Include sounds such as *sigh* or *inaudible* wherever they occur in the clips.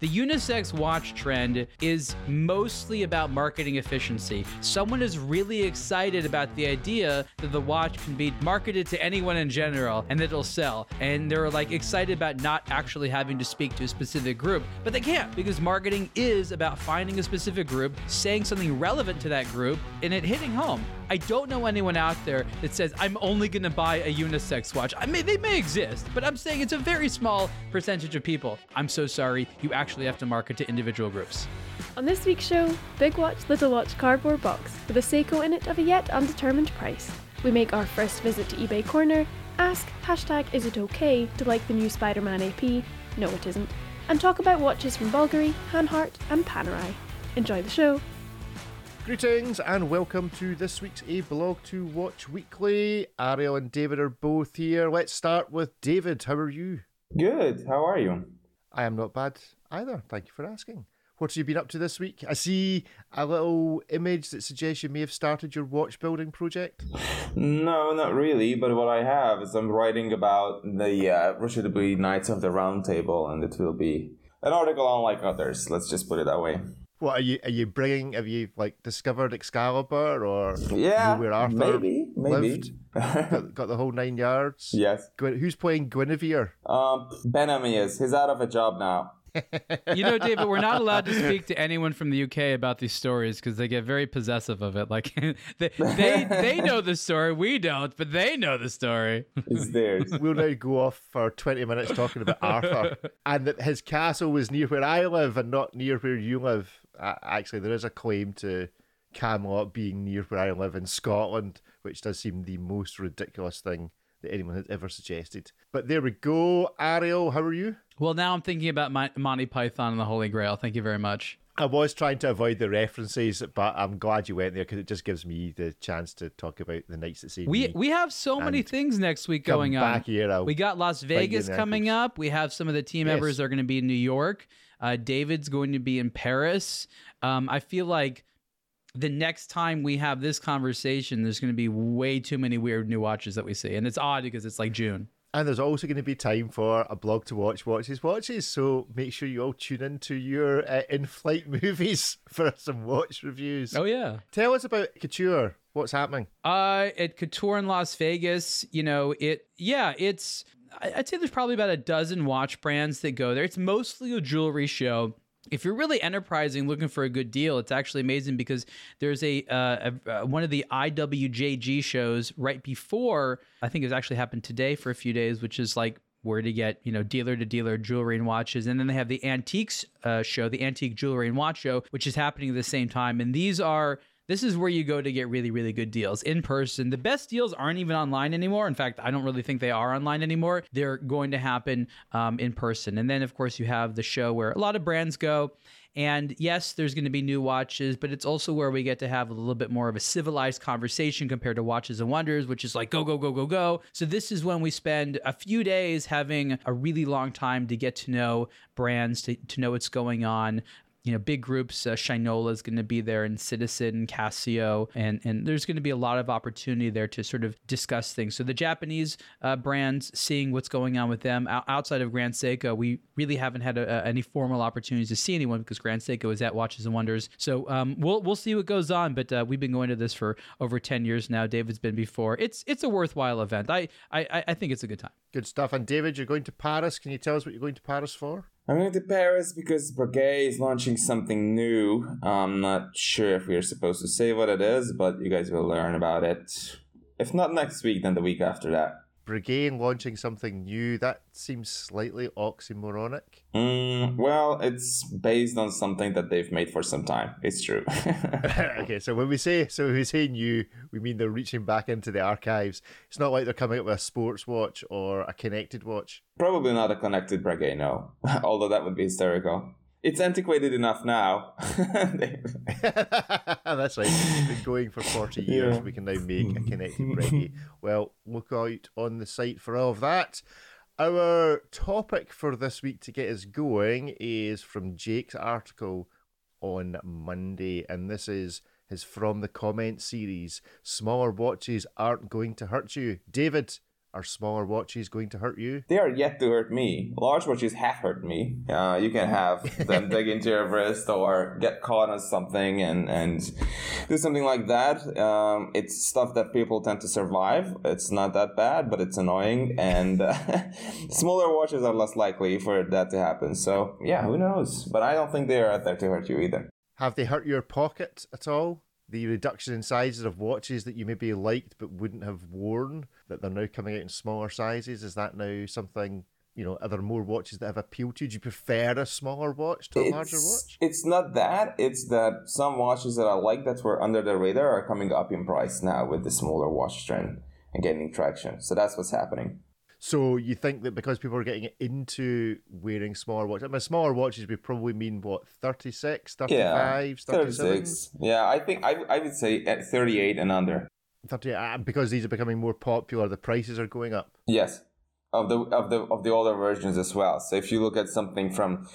The unisex watch trend is mostly about marketing efficiency. Someone is really excited about the idea that the watch can be marketed to anyone in general and that it'll sell. And they're like excited about not actually having to speak to a specific group, but they can't because marketing is about finding a specific group, saying something relevant to that group, and it hitting home. I don't know anyone out there that says I'm only going to buy a unisex watch. I mean, they may exist, but I'm saying it's a very small percentage of people. I'm so sorry. You actually have to market to individual groups. On this week's show, Big Watch, Little Watch cardboard box with a Seiko in it of a yet undetermined price. We make our first visit to eBay Corner, ask hashtag is it okay to like the new Spider-Man AP? No, it isn't. And talk about watches from Bulgari, Hanhart, and Panerai. Enjoy the show. Greetings and welcome to this week's A Blog to Watch Weekly. Ariel and David are both here. Let's start with David. How are you? Good. How are you? I am not bad either. Thank you for asking. What have you been up to this week? I see a little image that suggests you may have started your watch building project. No, not really. But what I have is I'm writing about the uh, the Knights of the Round Table, and it will be an article unlike others. Let's just put it that way. What are you? Are you bringing? Have you like discovered Excalibur or Yeah, where Arthur maybe, maybe. lived? got, got the whole nine yards. *laughs* yes. Gwen- who's playing Guinevere? Um, Benami is. He's out of a job now. *laughs* You know, David, we're not allowed to speak to anyone from the UK about these stories because they get very possessive of it. Like *laughs* they, they they know the story, we don't, but they know the story. It's theirs. We'll now go off for 20 minutes talking about Arthur and that his castle was near where I live and not near where you live. Uh, actually, there is a claim to Camelot being near where I live in Scotland, which does seem the most ridiculous thing that anyone has ever suggested. But there we go. Ariel, how are you? Well, now I'm thinking about my, Monty Python and the Holy Grail. Thank you very much. I was trying to avoid the references, but I'm glad you went there because it just gives me the chance to talk about the nights that see We me. we have so many things next week going on. here, we got Las bite you in Vegas coming up. We have some of the team Yes. members are going to be in New York. Uh, David's going to be in Paris. Um, I feel like the next time we have this conversation, there's going to be way too many weird new watches that we see, and it's odd because it's like June. And there's also going to be time for a blog to watch watches watches. So make sure you all tune in to your uh, in-flight *laughs* movies for some watch reviews. Oh yeah. Tell us about Couture. What's happening? Uh, at Couture in Las Vegas, you know, it, yeah, it's, I'd say there's probably about a dozen watch brands that go there. It's mostly a jewelry show. If you're really enterprising, looking for a good deal, it's actually amazing because there's a, uh, a uh, one of the IWJG shows right before. I think it's actually happened today for a few days, which is like where to get you know dealer to dealer jewelry and watches and then they have the antiques uh, show the antique jewelry and watch show which is happening at the same time and these are this is where you go to get really really good deals in person the best deals aren't even online anymore in fact i don't really think they are online anymore they're going to happen um, in person and then of course you have the show where a lot of brands go and yes, there's going to be new watches, but it's also where we get to have a little bit more of a civilized conversation compared to Watches and Wonders, which is like go, go, go, go, go. So this is when we spend a few days having a really long time to get to know brands, to, to know what's going on. You know, big groups. Uh, Shinola is going to be there, and Citizen, Casio, and and there's going to be a lot of opportunity there to sort of discuss things. So the Japanese uh, brands, seeing what's going on with them O- outside of Grand Seiko, we really haven't had a, a- any formal opportunities to see anyone because Grand Seiko is at Watches and Wonders. So um, we'll we'll see what goes on. But uh, we've been going to this for over ten years now. David's been before. It's it's a worthwhile event. I I, I think it's a good time. Good stuff. And David, you're going to Paris. Can you tell us what you're going to Paris for? I'm going to Paris because Breguet is launching something new. I'm not sure if we're supposed to say what it is, but you guys will learn about it. If not next week, then the week after that. Breguet launching something new. That seems slightly oxymoronic. Mm, well, it's based on something that they've made for some time. It's true. *laughs* *laughs* okay, so when we say so when we say new, we mean they're reaching back into the archives. It's not like they're coming up with a sports watch or a connected watch. Probably not a connected Breguet, no. *laughs* Although that would be hysterical. It's antiquated enough now. *laughs* That's right. It's been going for 40 years. Yeah. We can now make a connected Breguet. Well, look out on the site for all of that. Our topic for this week to get us going is from Jake's article on Monday, and this is his From the Comments series Smaller Watches Aren't Going to Hurt You. David, are smaller watches going to hurt you? They are yet to hurt me. Large watches have hurt me. Uh, you can have them *laughs* dig into your wrist or get caught on something and, and do something like that. Um, it's stuff that people tend to survive. It's not that bad, but it's annoying. And uh, *laughs* smaller watches are less likely for that to happen. So, yeah, who knows? But I don't think they are out there to hurt you either. Have they hurt your pocket at all? The reduction in sizes of watches that you maybe liked but wouldn't have worn, that they're now coming out in smaller sizes, is that now something you know, are there more watches that have appealed to you? Do you prefer a smaller watch to a it's, larger watch? It's not that. It's that some watches that I like that were under the radar are coming up in price now with the smaller watch trend and getting traction. So that's what's happening. So you think that because people are getting into wearing smaller watches, I mean, smaller watches would probably mean what, 36, 35, yeah, 36. Yeah, I think I, I would say at 38 and under. 38, uh, because these are becoming more popular, the prices are going up. Yes, of the of the of the older versions as well. So if you look at something from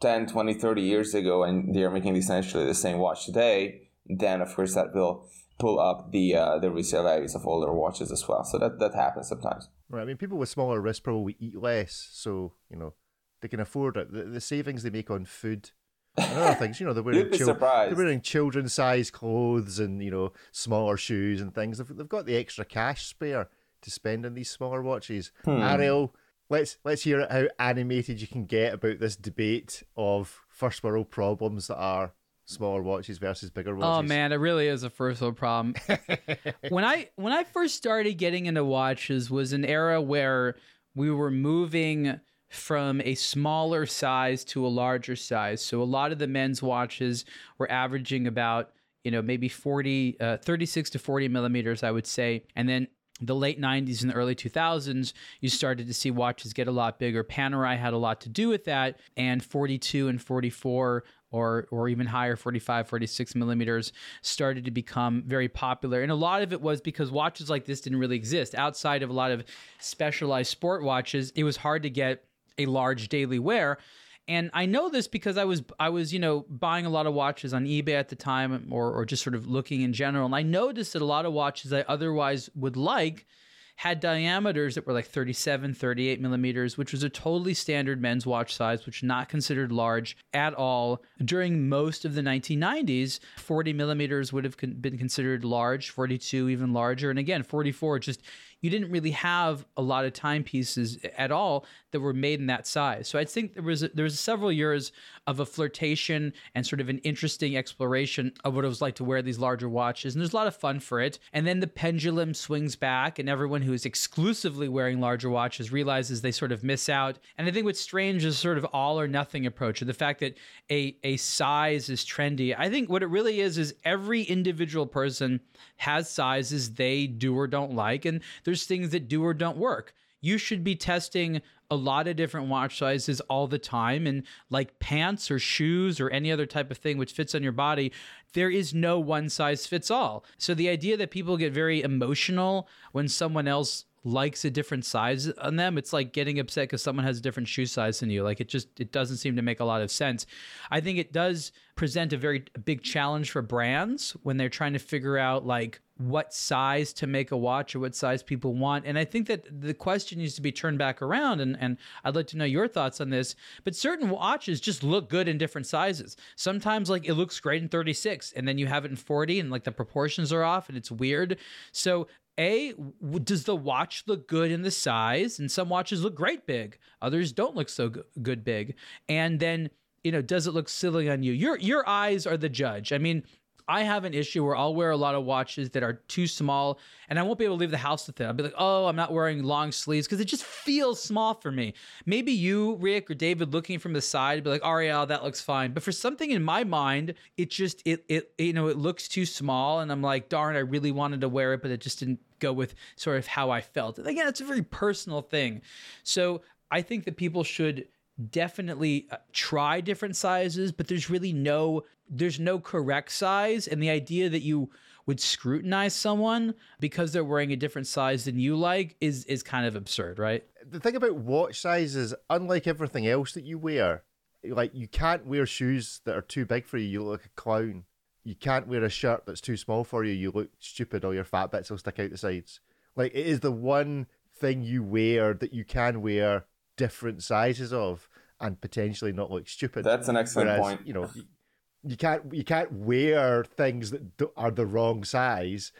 10, 20, 30 years ago and they're making essentially the same watch today, then of course that will pull up the uh, the resale values of older watches as well. So that that happens sometimes. Right. I mean, people with smaller wrists probably eat less, so you know they can afford it. The, the savings they make on food and other things, you know, they're wearing chil- they're wearing children's size clothes and you know smaller shoes and things. They've, they've got the extra cash spare to spend on these smaller watches. Hmm. Ariel, let's let's hear how animated you can get about this debate of first world problems that are smaller watches versus bigger watches. Oh man, it really is a first world problem. *laughs* when I when I first started getting into watches was an era where we were moving from a smaller size to a larger size. So a lot of the men's watches were averaging about, you know, maybe 40 uh, 36 to 40 millimeters I would say. And then the late 90s and the early 2000s, you started to see watches get a lot bigger. Panerai had a lot to do with that, and 42 and 44 or or even higher 45 46 millimeters started to become very popular and a lot of it was because watches like this didn't really exist outside of a lot of specialized sport watches it was hard to get a large daily wear. And I know this because I was I was you know buying a lot of watches on eBay at the time or or just sort of looking in general. And I noticed that a lot of watches I otherwise would like had diameters that were like 37, 38 millimeters, which was a totally standard men's watch size, which not considered large at all. During most of the 1990s, 40 millimeters would have been considered large, 42 even larger, and again, 44 just you didn't really have a lot of timepieces at all that were made in that size. So I think there was a, there was several years of a flirtation and sort of an interesting exploration of what it was like to wear these larger watches, and there's a lot of fun for it. And then the pendulum swings back, and everyone who is exclusively wearing larger watches realizes they sort of miss out. And I think what's strange is sort of all or nothing approach, or the fact that a a size is trendy. I think what it really is is every individual person has sizes they do or don't like, and there's things that do or don't work. You should be testing a lot of different watch sizes all the time. And like pants or shoes or any other type of thing which fits on your body, there is no one size fits all. So the idea that people get very emotional when someone else likes a different size on them it's like getting upset because someone has a different shoe size than you like it just it doesn't seem to make a lot of sense i think it does present a very big challenge for brands when they're trying to figure out like what size to make a watch or what size people want. And i think that the question needs to be turned back around and, and i'd like to know your thoughts on this. But certain watches just look good in different sizes. Sometimes like it looks great in 36 and then you have it in 40 and like the proportions are off and it's weird. So a does the watch look good in the size? And some watches look great big. Others don't look so good big. And then you know does it look silly on you? Your your eyes are the judge. I mean I have an issue where I'll wear a lot of watches that are too small and I won't be able to leave the house with it. I'll be like, oh, I'm not wearing long sleeves because it just feels small for me. Maybe you, Rick, or David looking from the side be like, Ariel, that looks fine. But for something in my mind, it just it it you know, it looks too small and I'm like, darn, I really wanted to wear it, but it just didn't go with sort of how I felt. And again, it's a very personal thing. So I think that people should definitely uh, try different sizes, but there's really no there's no correct size and the idea that you would scrutinize someone because they're wearing a different size than you like is is kind of absurd, right? The thing about watch sizes, unlike everything else that you wear, like you can't wear shoes that are too big for you, you look like a clown. You can't wear a shirt that's too small for you, you look stupid, all your fat bits will stick out the sides. Like it is the one thing you wear that you can wear different sizes of and potentially not look stupid. That's an excellent Whereas, point. You know, *laughs* you, can't you can't wear things that are the wrong size,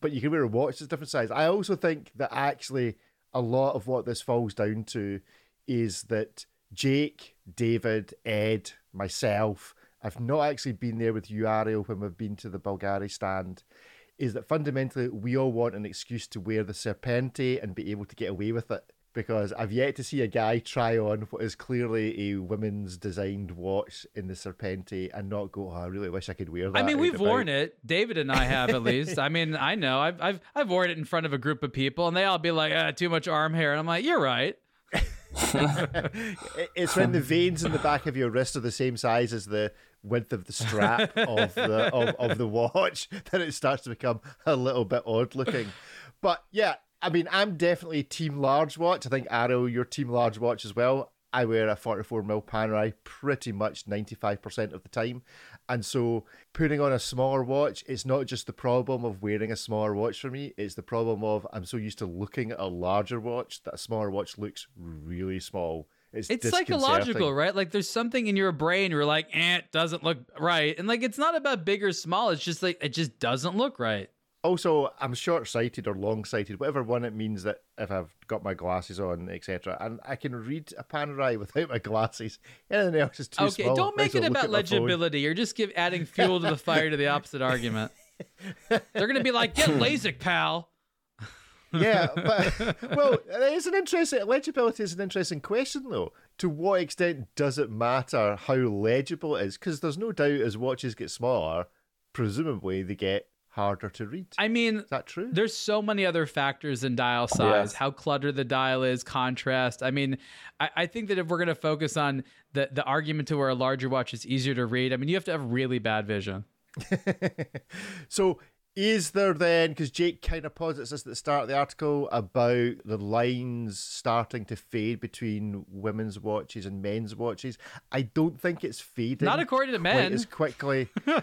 but you can wear a watch that's different size. I also think that actually a lot of what this falls down to is that Jake, David, Ed, myself, I've not actually been there with you, Ariel, when we've been to the Bulgari stand. Is that fundamentally we all want an excuse to wear the Serpente and be able to get away with it? Because I've yet to see a guy try on what is clearly a women's designed watch in the Serpente and not go, oh, I really wish I could wear that. I mean, we've about." worn it. David and I have at *laughs* least. I mean, I know. I've I've I've worn it in front of a group of people, and they all be like, ah, "Too much arm hair," and I'm like, "You're right." *laughs* *laughs* It's when the veins in the back of your wrist are the same size as the width of the strap of the of, of the watch that it starts to become a little bit odd looking. But yeah, I mean, I'm definitely team large watch. I think Ariel, your team large watch as well. I wear a 44 mil Panerai pretty much 95% of the time. And so putting on a smaller watch, it's not just the problem of wearing a smaller watch for me, it's the problem of I'm so used to looking at a larger watch that a smaller watch looks really small. It's, It's psychological, right? Like there's something in your brain you're like, eh, it doesn't look right. And like it's not about big or small, it's just like it just doesn't look right. Also, I'm short sighted or long sighted, whatever one it means that if I've got my glasses on, etc. And I can read a Panerai *laughs* without my glasses. Anything else is too okay, small. don't make it about at my phone. legibility. You're just give adding fuel to the fire to the opposite argument. *laughs* They're gonna be like, get LASIK, pal. *laughs* yeah, but well, it's an interesting legibility is an interesting question though. To what extent does it matter how legible it is? Because there's no doubt as watches get smaller, presumably they get harder to read. I mean, is that true? there's so many other factors than dial size Yes. how cluttered the dial is contrast i mean I, I think that if we're going to focus on the, the argument to where a larger watch is easier to read i mean you have to have really bad vision *laughs* so is there then because jake kind of posits this at the start of the article about the lines starting to fade between women's watches and men's watches. I don't think it's fading Not according to men. as quickly. *laughs*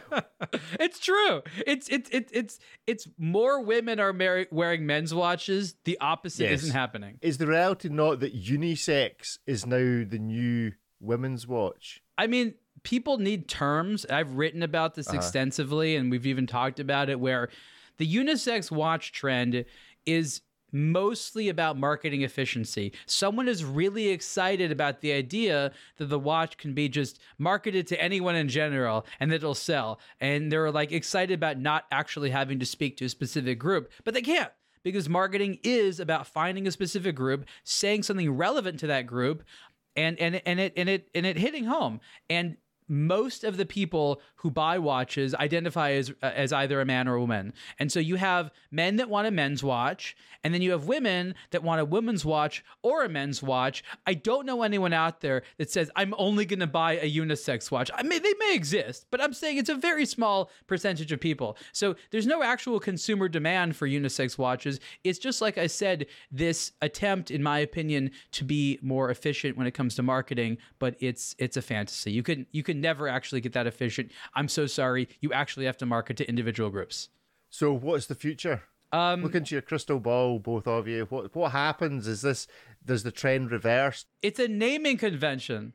It's true. It's it's it's it's it's more women are mar- wearing men's watches. The opposite Yes. isn't happening. Is the reality not that unisex is now the new women's watch? I mean, people need terms. I've written about this uh-huh. extensively, and we've even talked about it where the unisex watch trend is mostly about marketing efficiency. Someone is really excited about the idea that the watch can be just marketed to anyone in general and that it'll sell. And they're like excited about not actually having to speak to a specific group, but they can't because marketing is about finding a specific group, saying something relevant to that group, and and and it and it and it hitting home. And most of the people who buy watches identify as uh, as either a man or a woman. And so you have men that want a men's watch, and then you have women that want a woman's watch or a men's watch. I don't know anyone out there that says I'm only going to buy a unisex watch. I mean, they may exist, but I'm saying it's a very small percentage of people. So there's no actual consumer demand for unisex watches. It's just like I said, this attempt, in my opinion, to be more efficient when it comes to marketing, but it's it's a fantasy. You can you can never actually get that efficient. I'm so sorry. You actually have to market to individual groups. so what's the future Um, look into your crystal ball both of you what what happens is this does the trend reverse it's a naming convention.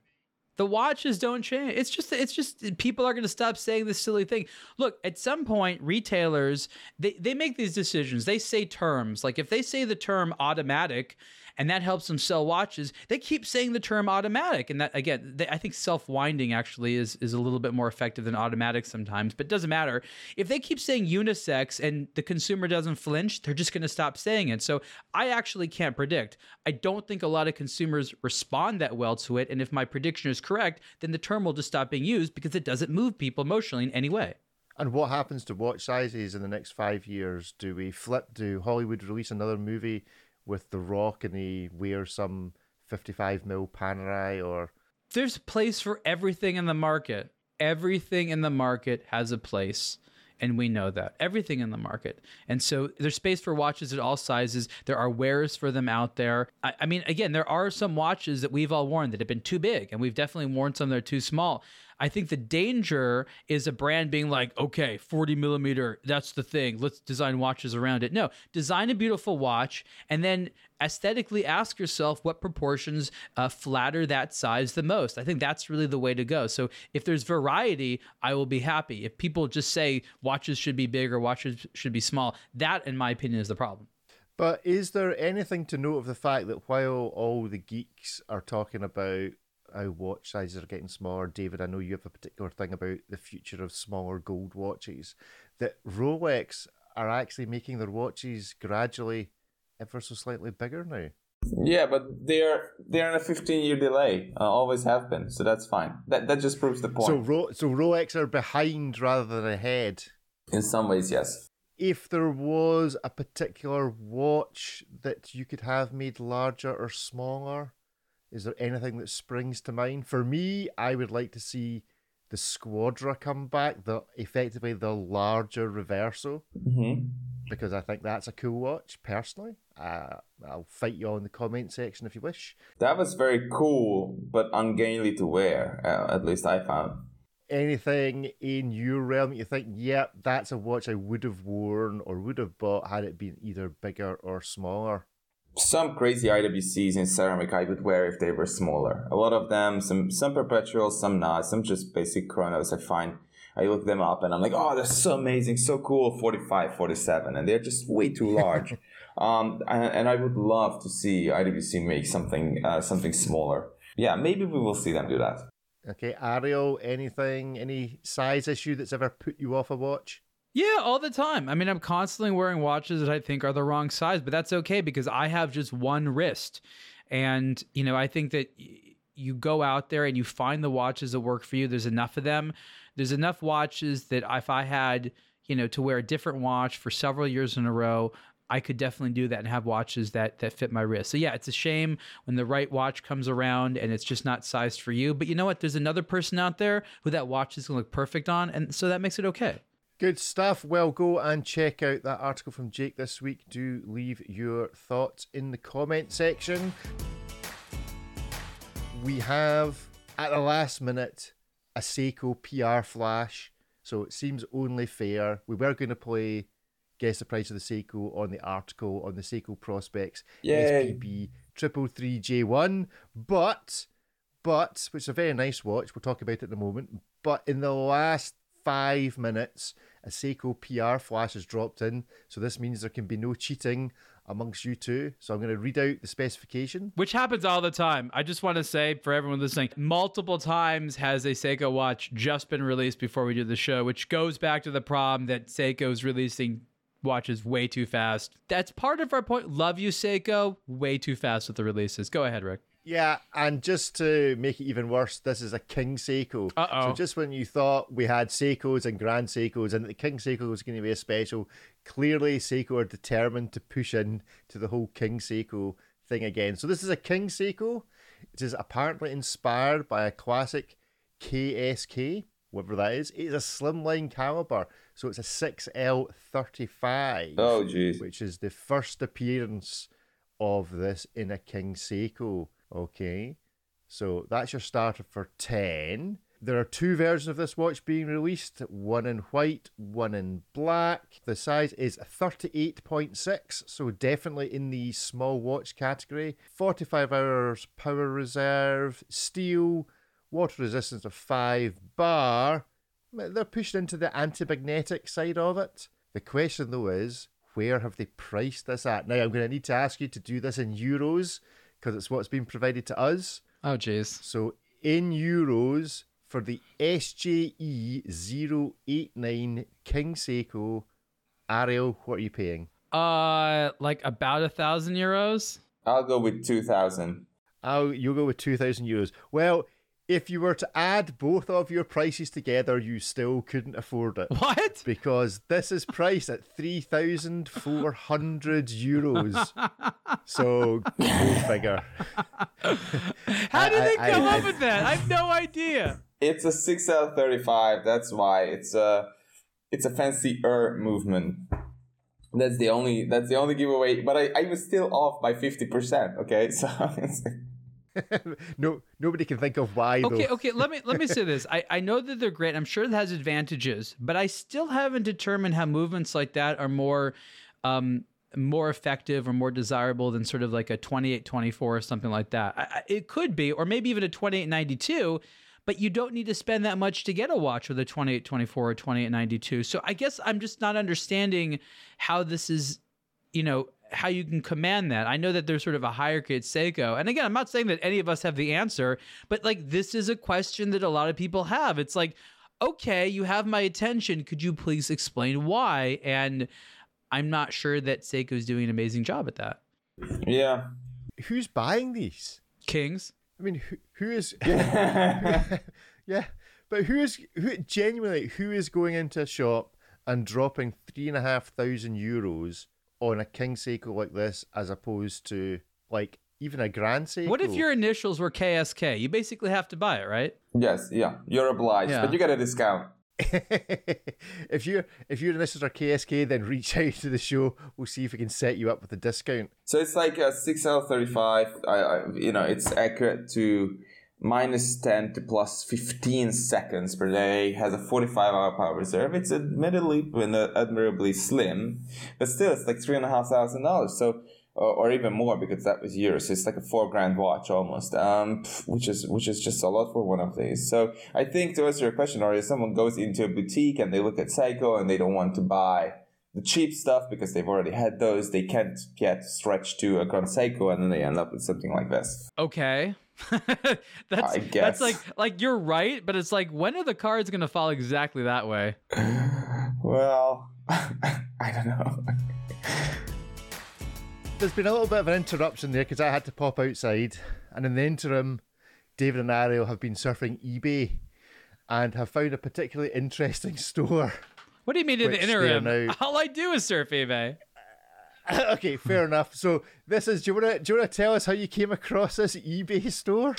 The watches don't change. It's just it's just people are going to stop saying this silly thing. Look, at some point retailers they they make these decisions. They say terms. Like if they say the term automatic and that helps them sell watches, they keep saying the term automatic and that again, they, I think self-winding actually is is a little bit more effective than automatic sometimes, but it doesn't matter. If they keep saying unisex and the consumer doesn't flinch, they're just going to stop saying it. So I actually can't predict. I don't think a lot of consumers respond that well to it. And if my prediction is correct, then the term will just stop being used because it doesn't move people emotionally in any way. And what happens to watch sizes in the next five years? Do we flip? Do Hollywood release another movie with The Rock and he wears some 55 mil Panerai or There's a place for everything in the market. Everything in the market has a place. And we know that. Everything in the market. And so there's space for watches at all sizes. There are wearers for them out there. I, I mean, again, there are some watches that we've all worn that have been too big, and we've definitely worn some that are too small. I think the danger is a brand being like, okay, 40 millimeter, that's the thing. Let's design watches around it. No, design a beautiful watch and then aesthetically ask yourself what proportions uh, flatter that size the most. I think that's really the way to go. So if there's variety, I will be happy. If people just say watches should be big or watches should be small, that, in my opinion, is the problem. But is there anything to note of the fact that while all the geeks are talking about how watch sizes are getting smaller, David, I know you have a particular thing about the future of smaller gold watches, that Rolex are actually making their watches gradually ever so slightly bigger now. Yeah, but they're they're in a 15 year delay. Uh, always have been, so that's fine. That that just proves the point. So Ro- so Rolex are behind rather than ahead. In some ways, yes if there was a particular watch that you could have made larger or smaller, is there anything that springs to mind? For me, I would like to see the Squadra come back, the effectively the larger Reverso, mm-hmm. because I think that's a cool watch. Personally, uh, I'll fight you all in the comment section if you wish. That was very cool, but ungainly to wear. Uh, at least I found anything in your realm you think, yeah, that's a watch I would have worn or would have bought had it been either bigger or smaller? Some crazy IWCs in ceramic I would wear if they were smaller. A lot of them, some some perpetuals, some not, some just basic chronos. I find I look them up and I'm like, oh, that's so amazing, so cool, 45, 47, and they're just way too large. *laughs* um, and, and, I would love to see IWC make something uh, something smaller. Yeah, maybe we will see them do that. Okay, Ariel, anything, any size issue that's ever put you off a watch? Yeah, all the time. I mean, I'm constantly wearing watches that I think are the wrong size, but that's okay because I have just one wrist. And, you know, I think that you go out there and you find the watches that work for you. There's enough of them. There's enough watches that if I had, you know, to wear a different watch for several years in a row, I could definitely do that and have watches that that fit my wrist. So yeah, it's a shame when the right watch comes around and it's just not sized for you. But you know what? There's another person out there who that watch is gonna look perfect on, and so that makes it okay. Good stuff. Well, go and check out that article from Jake this week. Do leave your thoughts in the comment section. We have at the last minute a Seiko PR flash, so it seems only fair. We were going to play guess the price of the Seiko on the article on the Seiko Prospex Yay. SPB triple three J one, but but which is a very nice watch. We'll talk about it in a moment. But in the last five minutes, a Seiko PR flash has dropped in, so this means there can be no cheating amongst you two. So I'm going to read out the specification. Which happens all the time. I just want to say for everyone listening, multiple times has a Seiko watch just been released before we do the show, which goes back to the problem that Seiko's releasing watches way too fast. That's part of our point. Love you, Seiko. Way too fast with the releases. Go ahead, Rick. Yeah, and just to make it even worse, this is a King Seiko. Uh-oh. So just when you thought we had Seikos and Grand Seikos and the King Seiko was going to be a special, clearly Seiko are determined to push in to the whole King Seiko thing again. So this is a King Seiko. It is apparently inspired by a classic KSK, whatever that is. It is a slimline caliber. So it's a 6L35. Oh, jeez. Which is the first appearance of this in a King Seiko. Okay. So that's your starter for 10. There are two versions of this watch being released one in white, one in black. The size is 38.6, so definitely in the small watch category. 45 hours power reserve, steel, water resistance of 5 bar, they're pushed into the anti-magnetic side of it. The question though is, where have they priced this at? Now I'm going to need to ask you to do this in euros because it's what's been provided to us. Oh jeez. So in euros for the SJE 089 King Seiko, Ariel, what are you paying? Uh, like about a thousand euros. I'll go with two thousand. Oh, you'll go with two thousand euros. Well, if you were to add both of your prices together, you still couldn't afford it. What? Because this is priced at 3,400 euros. so go figure. *laughs* How did they come I, up I, with that? I have no idea. It's a 6L35. That's why. It's a it's a fancy er movement. That's the only that's the only giveaway. But I, I was still off by 50%. Okay. *laughs* So *laughs* no, nobody can think of why. Okay, though. okay. Let me let me say this. I, I know that they're great. I'm sure it has advantages, but I still haven't determined how movements like that are more um, more effective or more desirable than sort of like a 2824 or something like that. I, it could be, or maybe even a 2892. But you don't need to spend that much to get a watch with a 2824 or 2892. So I guess I'm just not understanding how this is, you know, how you can command that. I know that there's sort of a hierarchy at Seiko. And again, I'm not saying that any of us have the answer, but like this is a question that a lot of people have. It's like, okay, you have my attention. Could you please explain why? And I'm not sure that Seiko's doing an amazing job at that. Yeah. Who's buying these? Kings. I mean, who, who is? *laughs* *laughs* yeah, but who is who genuinely who is going into a shop and dropping three and a half thousand euros on a King Seiko like this, as opposed to like even a Grand Seiko? What if your initials were KSK? You basically have to buy it, right? Yes, yeah. You're obliged, Yeah. but you get a discount. *laughs* if you if your initials are KSK, then reach out to the show. We'll see if we can set you up with a discount. So it's like a 6L35. I, I, you know, it's accurate to minus 10 to plus 15 seconds per day. Has a 45 hour power reserve. It's admittedly and admirably slim, but still, it's like three and a half thousand dollars. So. Or, even more because that was. So it's like a four grand watch almost, um, which is which is just a lot for one of these. So I think to answer your question, or if someone goes into a boutique and they look at Seiko and they don't want to buy the cheap stuff because they've already had those. They can't get stretched to a Grand Seiko, and then they end up with something like this. Okay. *laughs* that's I that's like like you're right, but it's like when are the cards going to fall exactly that way? *sighs* Well, *laughs* I don't know. There's been a little bit of an interruption there because I had to pop outside, and in the interim, David and Ariel have been surfing eBay and have found a particularly interesting *laughs* store. What do you mean in the Which they are interim? now- All I do is surf eBay. *laughs* okay, fair enough. So this is. Do you want to? Do you want to tell us how you came across this eBay store?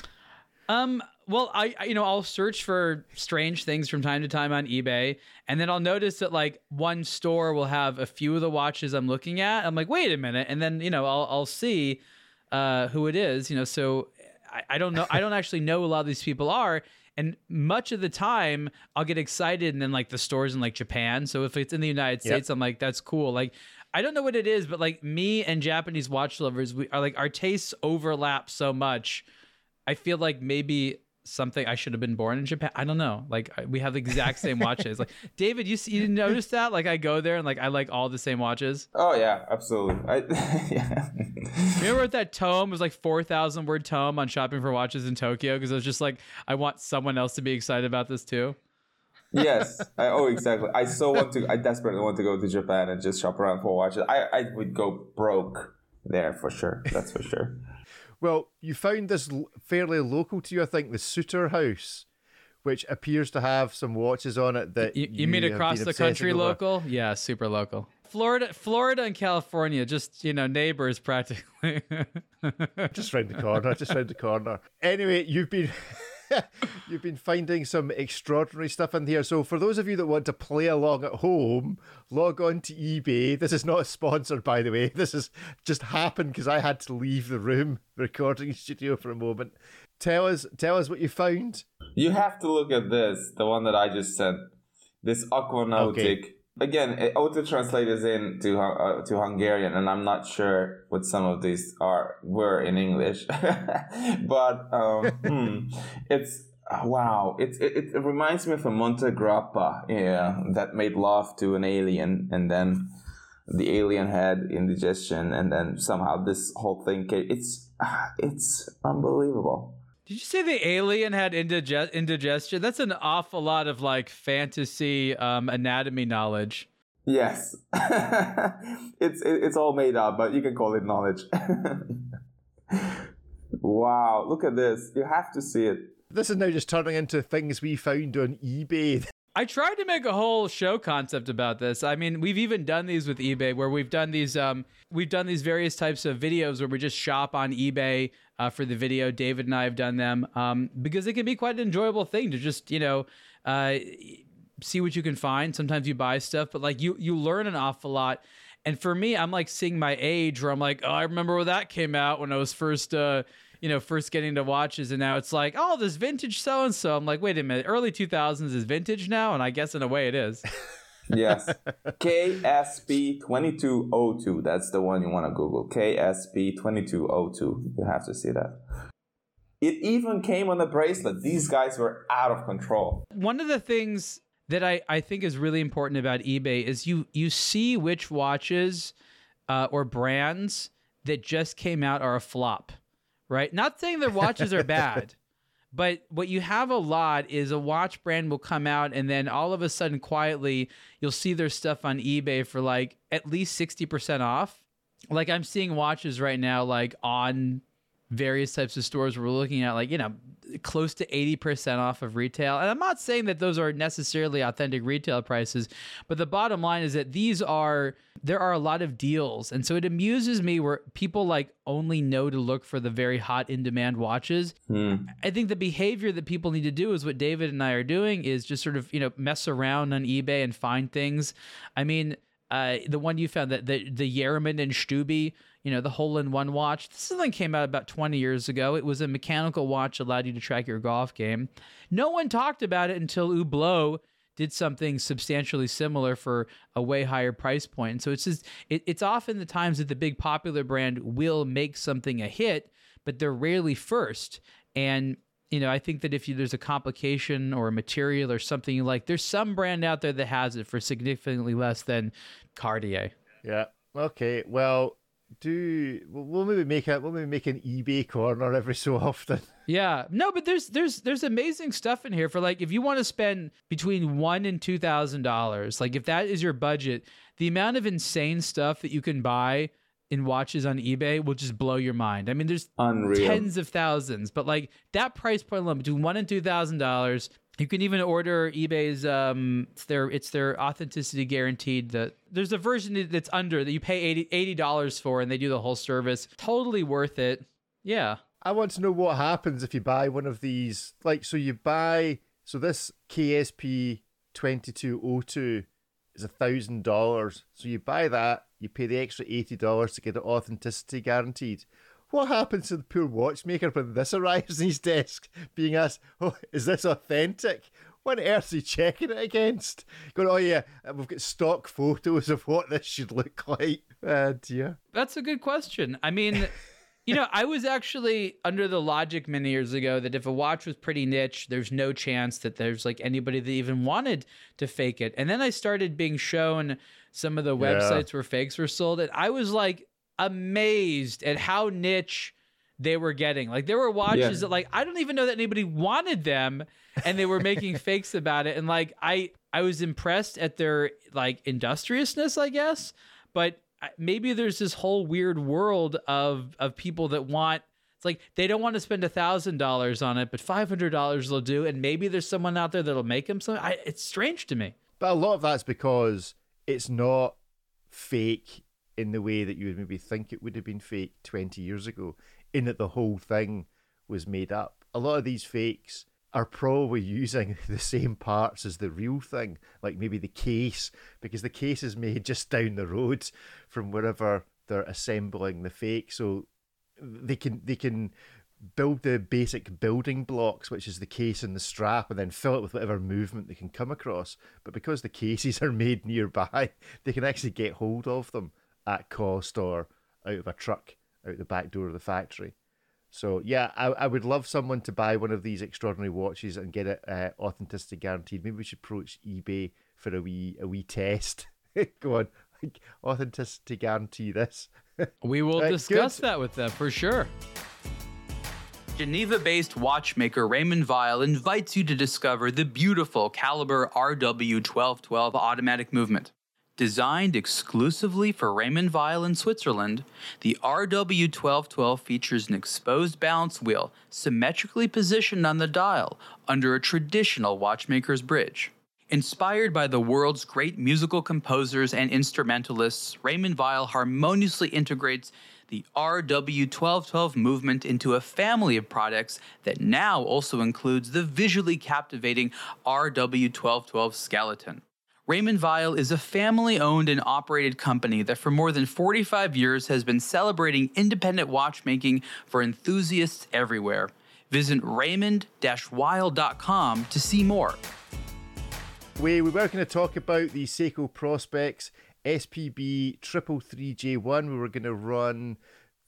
Um, well, I, you know, I'll search for strange things from time to time on eBay, and then I'll notice that like one store will have a few of the watches I'm looking at. I'm like, wait a minute, and then you know, I'll I'll see uh, who it is. You know, so I, I don't know. I don't actually know who a lot of these people are. And much of the time, I'll get excited, and then like the stores in like Japan. So if it's in the United Yep. States, I'm like, that's cool. Like, I don't know what it is, but like me and Japanese watch lovers, we are like our tastes overlap so much. I feel like maybe something I should have been born in Japan. I don't know. Like we have the exact same *laughs* watches. Like David, you see, you notice that? Like I go there and like I like all the same watches. Oh yeah, absolutely. I, *laughs* yeah. Remember what that tome it was like four thousand word tome on shopping for watches in Tokyo because I was just like I want someone else to be excited about this too. Yes. I, oh, exactly. I so want to. I desperately want to go to Japan and just shop around for watches. I, I would go broke there for sure. That's for sure. *laughs* Well, you found this l- fairly local to you, I think, the Suter House, which appears to have some watches on it that You, you mean across the country over. local? Yeah, super local. Florida, Florida, and California, just you know, neighbors practically. *laughs* just round the corner, just round the corner. Anyway, you've been *laughs* *laughs* you've been finding some extraordinary stuff in here. So for those of you that want to play along at home, log on to eBay. This is not a sponsored, by the way. This has just happened because I had to leave the room, *laughs* recording studio for a moment. Tell us, tell us what you found. You have to look at this, the one that I just sent. This Aquanautic. Okay. Again, it auto translates into Hu- uh, to Hungarian, and I'm not sure what some of these are were in English, *laughs* but um, *laughs* hmm, it's wow. It, it it reminds me of a Montegrappa, yeah, that made love to an alien, and then the alien had indigestion, and then somehow this whole thing came. It's ah, it's unbelievable. Did you say the alien had indige- indigestion? That's an awful lot of like fantasy um, anatomy knowledge. Yes, *laughs* it's it, it's all made up, but you can call it knowledge. *laughs* wow, look at this! You have to see it. This is now just turning into things we found on eBay. *laughs* I tried to make a whole show concept about this. I mean, we've even done these with eBay where we've done these um we've done these various types of videos where we just shop on eBay uh, for the video. David and I have done them um because it can be quite an enjoyable thing to just, you know, uh see what you can find. Sometimes you buy stuff, but like you you learn an awful lot. And for me, I'm like seeing my age where I'm like, oh, I remember when that came out when I was first uh you know, first getting to watches, and now it's like, oh, this vintage so and so. I'm like, wait a minute, early 2000s is vintage now, and I guess in a way it is. *laughs* yes. *laughs* KSP 2202. That's the one you want to Google. KSP 2202. You have to see that. It even came on the bracelet. These guys were out of control. One of the things that I, I think is really important about eBay is you you see which watches uh, or brands that just came out are a flop, right? Not saying their watches are *laughs* bad, but what you have a lot is a watch brand will come out and then all of a sudden quietly you'll see their stuff on eBay for like at least 60% off. Like I'm seeing watches right now like on various types of stores we're looking at like, you know, close to 80% off of retail. And I'm not saying that those are necessarily authentic retail prices, but the bottom line is that these are there are a lot of deals. And so it amuses me where people like only know to look for the very hot in demand watches. Hmm. I think the behavior that people need to do is what David and I are doing is just sort of, you know, mess around on eBay and find things. I mean, uh, the one you found that the the Jaermann and Stübi, you know, the hole in one watch. This thing came out about 20 years ago. It was a mechanical watch, that allowed you to track your golf game. No one talked about it until Hublot did something substantially similar for a way higher price point. And so it's just it, it's often the times that the big popular brand will make something a hit, but they're rarely first. And you know, I think that if you, there's a complication or a material or something you like, there's some brand out there that has it for significantly less than Cartier. Yeah. Okay. Well, do we'll maybe make a we'll maybe make an eBay corner every so often. *laughs* Yeah. No, but there's there's there's amazing stuff in here for like if you want to spend between one and two thousand dollars, like if that is your budget, the amount of insane stuff that you can buy in watches on eBay will just blow your mind. I mean, there's Unreal. tens of thousands, but like that price point alone between one and two thousand dollars. You can even order eBay's um it's their it's their authenticity guaranteed that there's a version that's under that you pay 80 dollars for and they do the whole service. Totally worth it. Yeah. I want to know what happens if you buy one of these. Like, so you buy so this KSP twenty two oh two is a thousand dollars. So you buy that, you pay the extra eighty dollars to get it authenticity guaranteed. What happens to the poor watchmaker when this *laughs* arrives in his desk, being asked, "Oh, is this authentic?" What on earth is he checking it against? Going, "Oh yeah, we've got stock photos of what this should look like." *laughs* Ah, dear. That's a good question. I mean, you know, I was actually under the logic many years ago that if a watch was pretty niche, there's no chance that there's like anybody that even wanted to fake it. And then I started being shown some of the Yeah. websites where fakes were sold, and I was like amazed at how niche they were getting. Like there were watches Yeah. that like I don't even know that anybody wanted them and they were making *laughs* fakes about it and like I I was impressed at their like industriousness, I guess, but uh, maybe there's this whole weird world of of people that want it's like they don't want to spend a thousand dollars on it, but five hundred dollars will do, and maybe there's someone out there that'll make them something. I, it's strange to me. But a lot of that's because it's not fake in the way that you would maybe think it would have been fake 20 years ago, in that the whole thing was made up. A lot of these fakes are probably *laughs* using the same parts as the real thing, like maybe the case, because the case is made *laughs* just down the road from wherever they're assembling the fake. So they can they can build the basic building blocks, which is the case and the strap, and then fill it with whatever movement they can come across. But because the *laughs* cases are made nearby, they can actually get hold of them at cost or out of a truck out the back door of the factory. So yeah, I, I would love someone to buy one of these extraordinary watches and get it uh, authenticity guaranteed. Maybe we should approach eBay for a wee a wee test. *laughs* Go on, like, authenticity guarantee this. We will *laughs* Right, discuss good. that with them for sure. Geneva based watchmaker Raymond Weil invites you to discover the beautiful Caliber RW1212 automatic movement. Designed exclusively for Raymond Weil in Switzerland, the RW1212 features an exposed balance wheel symmetrically positioned on the dial under a traditional watchmaker's bridge. Inspired by the world's great musical composers and instrumentalists, Raymond Weil harmoniously integrates the RW1212 movement into a family of products that now also includes the visually captivating RW1212 skeleton. Raymond Weil is a family owned and operated company that for more than 45 years has been celebrating independent watchmaking for enthusiasts everywhere. Visit raymond weil.com to see more. We, we were going to talk about the Seiko Prospex SPB 333J1. We were going to run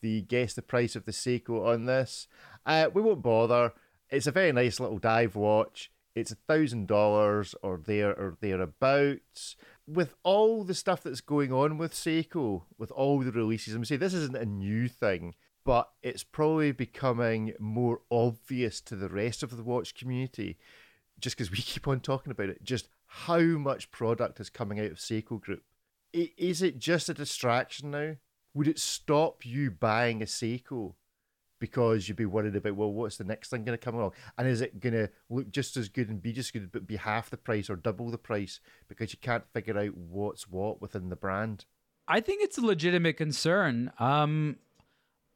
the guess the price of the Seiko on this. Uh, we won't bother. It's a very nice little dive watch. It's a thousand dollars or there or thereabouts. With all the stuff that's going on with Seiko, with all the releases, I'm saying this isn't a new thing, but it's probably becoming more obvious to the rest of the watch community, just because we *laughs* keep on talking about it. Just how much product is coming out of Seiko Group. Is it just a distraction now? Would it stop you buying a Seiko because you'd be worried about well what's the next thing going to come along? And is it going to look just as good and be just good but be half the price or double the price because you can't figure out what's what within the brand? I think it's a legitimate concern. Um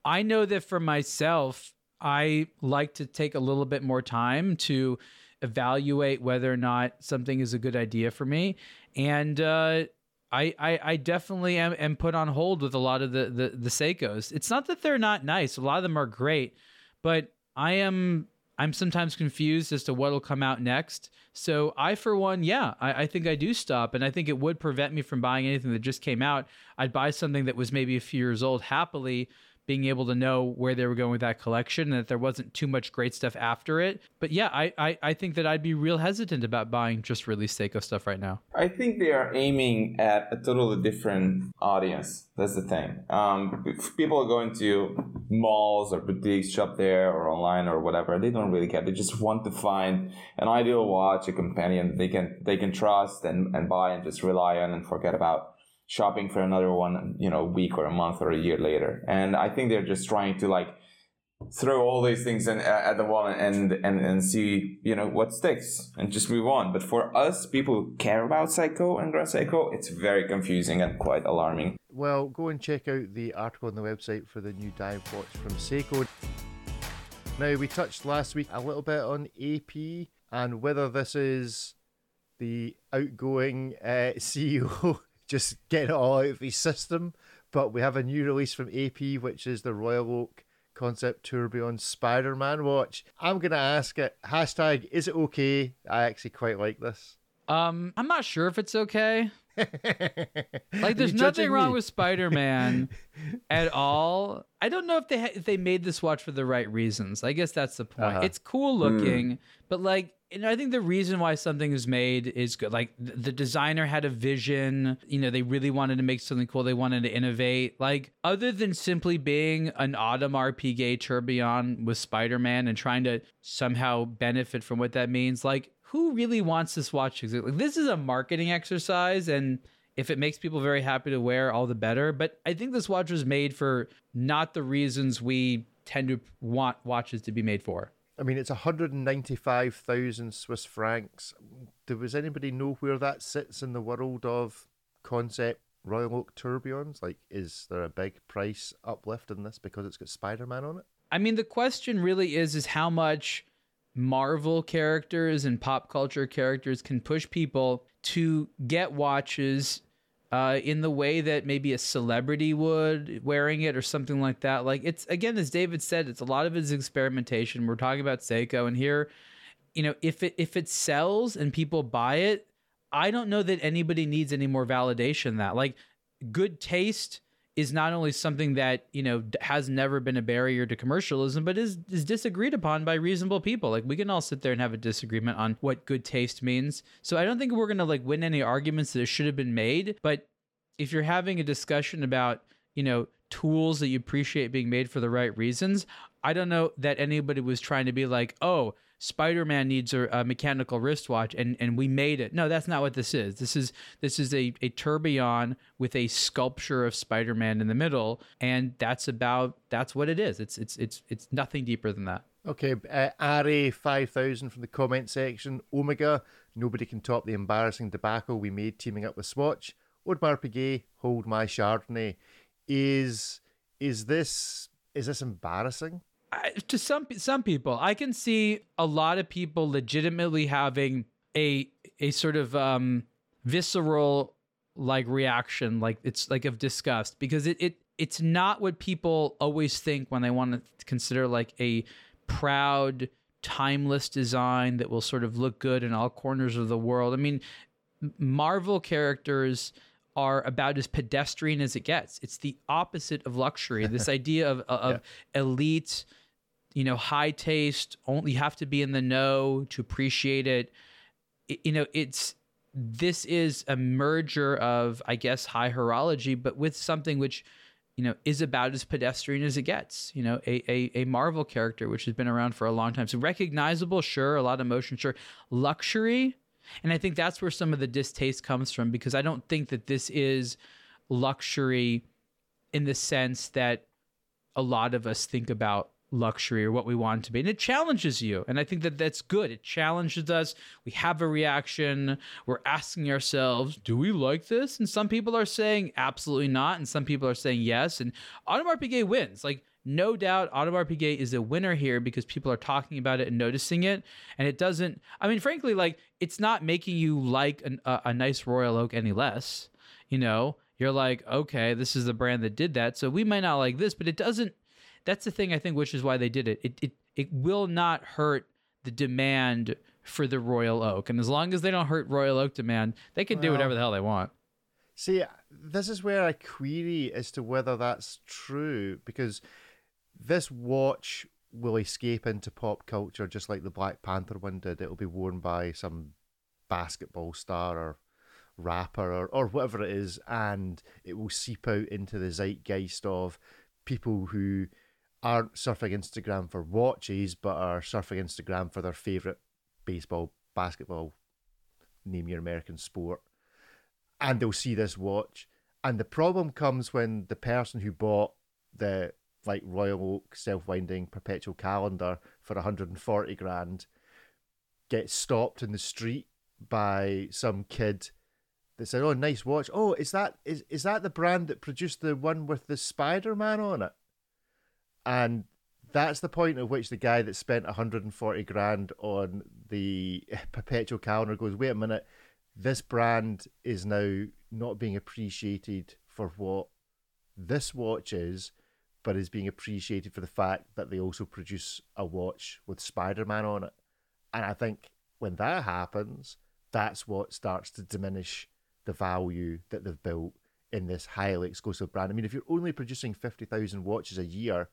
i know that for myself i like to take a little bit more time to evaluate whether or not something is a good idea for me. And uh I, I, I definitely am, am put on hold with a lot of the, the the Seikos. It's not that they're not nice. A lot of them are great, but I am I'm sometimes confused as to what'll come out next. So I, for one, yeah, I, I, think I do stop, and I think it would prevent me from buying anything that just came out. I'd buy something that was maybe a few years old happily being able to know where they were going with that collection and that there wasn't too much great stuff after it. But yeah, I, I, I think that I'd be real hesitant about buying just released Seiko stuff right now. I think they are aiming at a totally different audience. That's the thing. Um, people are going to malls or boutiques, shop there or online or whatever. They don't really care. They just want to find an ideal watch, a companion they can they can trust and, and buy and just rely on and forget about shopping for another one, you know, a week or a month or a year later. And I think they're just trying to like throw all these things in, at the wall and, and, and see, you know, what sticks and just move on. But for us, people who care about Seiko and Grand Seiko, it's very confusing and quite alarming. Well, go and check out the article on the website for the new dive watch from Seiko. Now, we touched last week a little bit on AP and whether this is the outgoing uh, *laughs* CEO just getting it all out of his system. But we have a new release from AP, which is the Royal Oak Concept Tourbillon Spider Man watch. I'm gonna ask it. Hashtag is it okay? I actually quite like this. Um, I'm not sure if it's okay. *laughs* like, there's nothing wrong with Spider Man *laughs* at all. I don't know if they ha- if they made this watch for the right reasons. I guess that's the point. Uh-huh. It's cool looking, mm. but like and I think the reason why something is made is good. Like the designer had a vision, you know, they really wanted to make something cool. They wanted to innovate. Like other than simply being an Audemars Piguet tourbillon with Spider-Man and trying to somehow benefit from what that means, like who really wants this watch? Like this is a marketing exercise and if it makes people very happy to wear, all the better. But I think this watch was made for not the reasons we tend to want watches to be made for. I mean, it's 195,000 Swiss francs. Does anybody know where that sits in the world of concept Royal Oak tourbillons? Like, is there a big price uplift in this because it's got Spider Man on it? I mean, the question really is: is how much Marvel characters and pop culture characters can push people to get watches uh, in the way that maybe a celebrity would wearing it or something like that. Like it's again, as David said, it's a lot of his experimentation. We're talking about Seiko, and here, you know, if it if it sells and people buy it, I don't know that anybody needs any more validation. That like good taste is not only something that you know has never been a barrier to commercialism but is is disagreed upon by reasonable people. Like we can all sit there and have a disagreement on what good taste means. So i don't think we're to like win any arguments that should have been made. But if you're having a discussion about you know tools that you appreciate being made for the right reasons i don't know that anybody was trying to be like oh Spider-Man needs a, a, mechanical wristwatch, and and we made it. No, that's not what this is. This is this is a a tourbillon with a sculpture of Spider-Man in the middle, and that's about that's what it is. It's it's it's it's nothing deeper than that. Okay, uh, Ari five thousand from the comment section. Omega, nobody can top the embarrassing debacle we made teaming up with Swatch. Audemars Piguet, hold my Chardonnay. Is is this is this embarrassing? To some some people, I can see a lot of people legitimately having a a sort of um, visceral like reaction, like it's like of disgust because it, it it's not what people always think when they want to consider like a proud timeless design that will sort of look good in all corners of the world. I mean, Marvel characters are about as pedestrian as it gets. It's the opposite of luxury. *laughs* This idea of of yeah. elite, you know, high taste. Only you have to be in the know to appreciate it. it you know, it's this is a merger of, I guess, high horology, but with something which you know, is about as pedestrian as it gets. You know, a, a, a Marvel character which has been around for a long time. So recognizable, sure, a lot of motion, sure. Luxury, and I think that's where some of the distaste comes from because I don't think that this is luxury in the sense that a lot of us think about luxury or what we want to be. And it challenges you. And I think that that's good. It challenges us. We have a reaction. We're asking ourselves, do we like this? And some people are saying absolutely not. And some people are saying yes. And Audemars Piguet wins. Like, no doubt Audemars Piguet is a winner here because people are talking about it and noticing it. And it doesn't, I mean, frankly, like, it's not making you like an, a, a nice Royal Oak any less. You know, you're like, okay, this is the brand that did that. So we might not like this, but it doesn't that's the thing I think, which is why they did it. It it it will not hurt the demand for the Royal Oak, and as long as they don't hurt Royal Oak demand, they can do whatever the hell they want. See, this is where I query as to whether that's true because this watch will escape into pop culture just like the Black Panther one did. It'll be worn by some basketball star or rapper or, or whatever it is, and it will seep out into the zeitgeist of people who aren't surfing Instagram for watches, but are surfing Instagram for their favorite baseball, basketball, name your American sport, and they'll see this watch. And the problem comes when the person who bought the like Royal Oak self winding perpetual calendar for 140 grand gets stopped in the street by some kid that said, "Oh, nice watch. Oh, is that is is that the brand that produced the one with the Spider Man on it?" and that's the point at which the guy that spent 140 grand on the *laughs* perpetual calendar goes, wait a minute, this brand is now not being appreciated for what this watch is, but is being appreciated for the fact that they also produce a watch with Spider Man on it. And I think when that happens, that's what starts to diminish the value that they've built in this highly exclusive brand. I mean, if you're only producing 50,000 watches a year,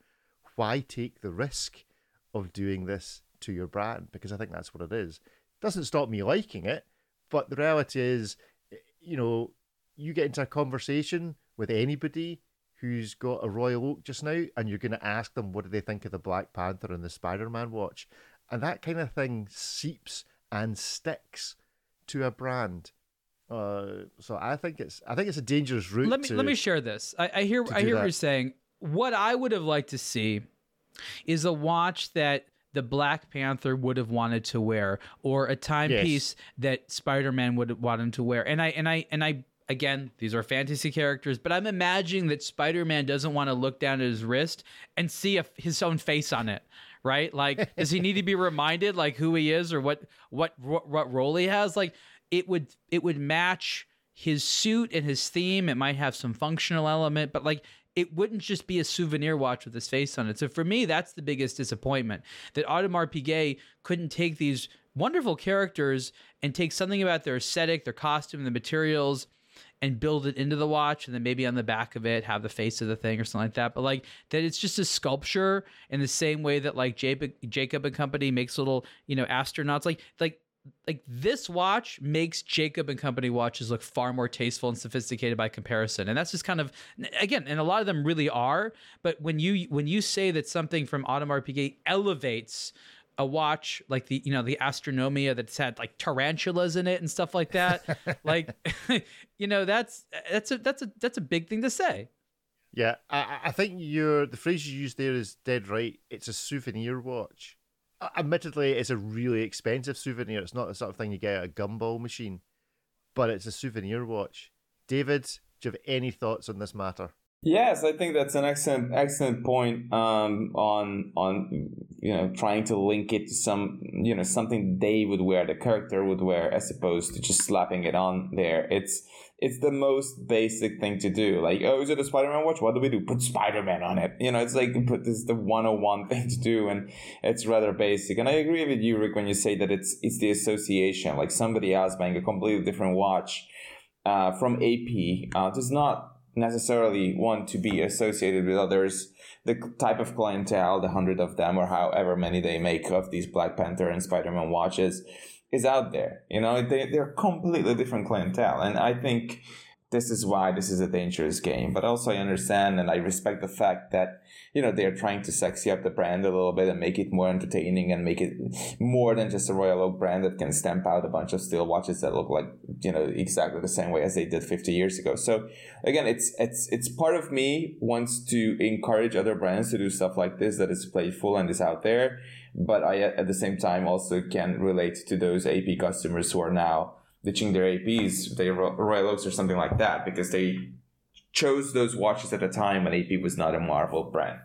why take the risk of doing this to your brand? Because I think that's what it is. It Doesn't stop me liking it, but the reality is, you know, you get into a conversation with anybody who's got a Royal Oak just now, and you're going to ask them what do they think of the Black Panther and the Spider Man watch, and that kind of thing seeps and sticks to a brand. Uh, so I think it's I think it's a dangerous route. Let me to, let me share this. I, I hear I hear that. what you're saying what I would have liked to see is a watch that the Black Panther would have wanted to wear, or a timepiece yes. that Spider Man would want him to wear. And I and I and I again, these are fantasy characters, but I'm imagining that Spider Man doesn't want to look down at his wrist and see a, his own face on it. Right? Like, does he need to be reminded like who he is or what what what role he has? Like, it would it would match his suit and his theme. It might have some functional element, but like it wouldn't just be a souvenir watch with his face on it. So for me, that's the biggest disappointment that Audemars Piguet couldn't take these wonderful characters and take something about their aesthetic, their costume, the materials, and build it into the watch, and then maybe on the back of it have the face of the thing or something like that. But like that, it's just a sculpture in the same way that like Jacob, Jacob and Company makes little you know astronauts. Like like like this watch makes Jacob and Company watches look far more tasteful and sophisticated by comparison. And that's just kind of again, and a lot of them really are, but when you when you say that something from Audemars Piguet elevates a watch like the you know the astronomia that's had like tarantulas in it and stuff like that *laughs* like *laughs* you know that's that's a that's a that's a big thing to say yeah i i think your the phrase you used there is dead right it's a souvenir watch uh, admittedly, it's a really expensive souvenir. It's not the sort of thing you get at a gumball machine, but it's a souvenir watch. David, do you have any thoughts on this matter? Yes, I think that's an excellent excellent point um, on on you know trying to link it to some you know something they would wear, the character would wear, as opposed to just slapping it on there. It's it's the most basic thing to do. Like, oh, is it a Spider-Man watch? What do we do? Put Spider-Man on it. You know, it's like put this is the 101 *laughs* thing to do, and it's rather basic. And I agree with you, Rick, when you say that it's it's the association. Like somebody else buying a completely different watch uh, from AP uh, does not necessarily want to be associated with others. The type of clientele, the hundred of them, or however many they make of these Black Panther and Spider-Man watches, is out there. You know, they, they're completely different clientele. And I think this is why this is a dangerous game. But also I understand and I respect the fact that, you know, they're trying to sexy up the brand a little bit and make it more entertaining and make it more than just a Royal Oak brand that can stamp out a bunch of steel watches that look like, you know, exactly the same way as they did 50 years ago. So again, it's it's it's part of me wants to encourage other brands to do stuff like this that is playful and is out there but I at the same time also can relate to those AP customers who are now ditching their APs, their Royal Oaks or something like that, because they chose those watches at a time when AP was not a Marvel brand.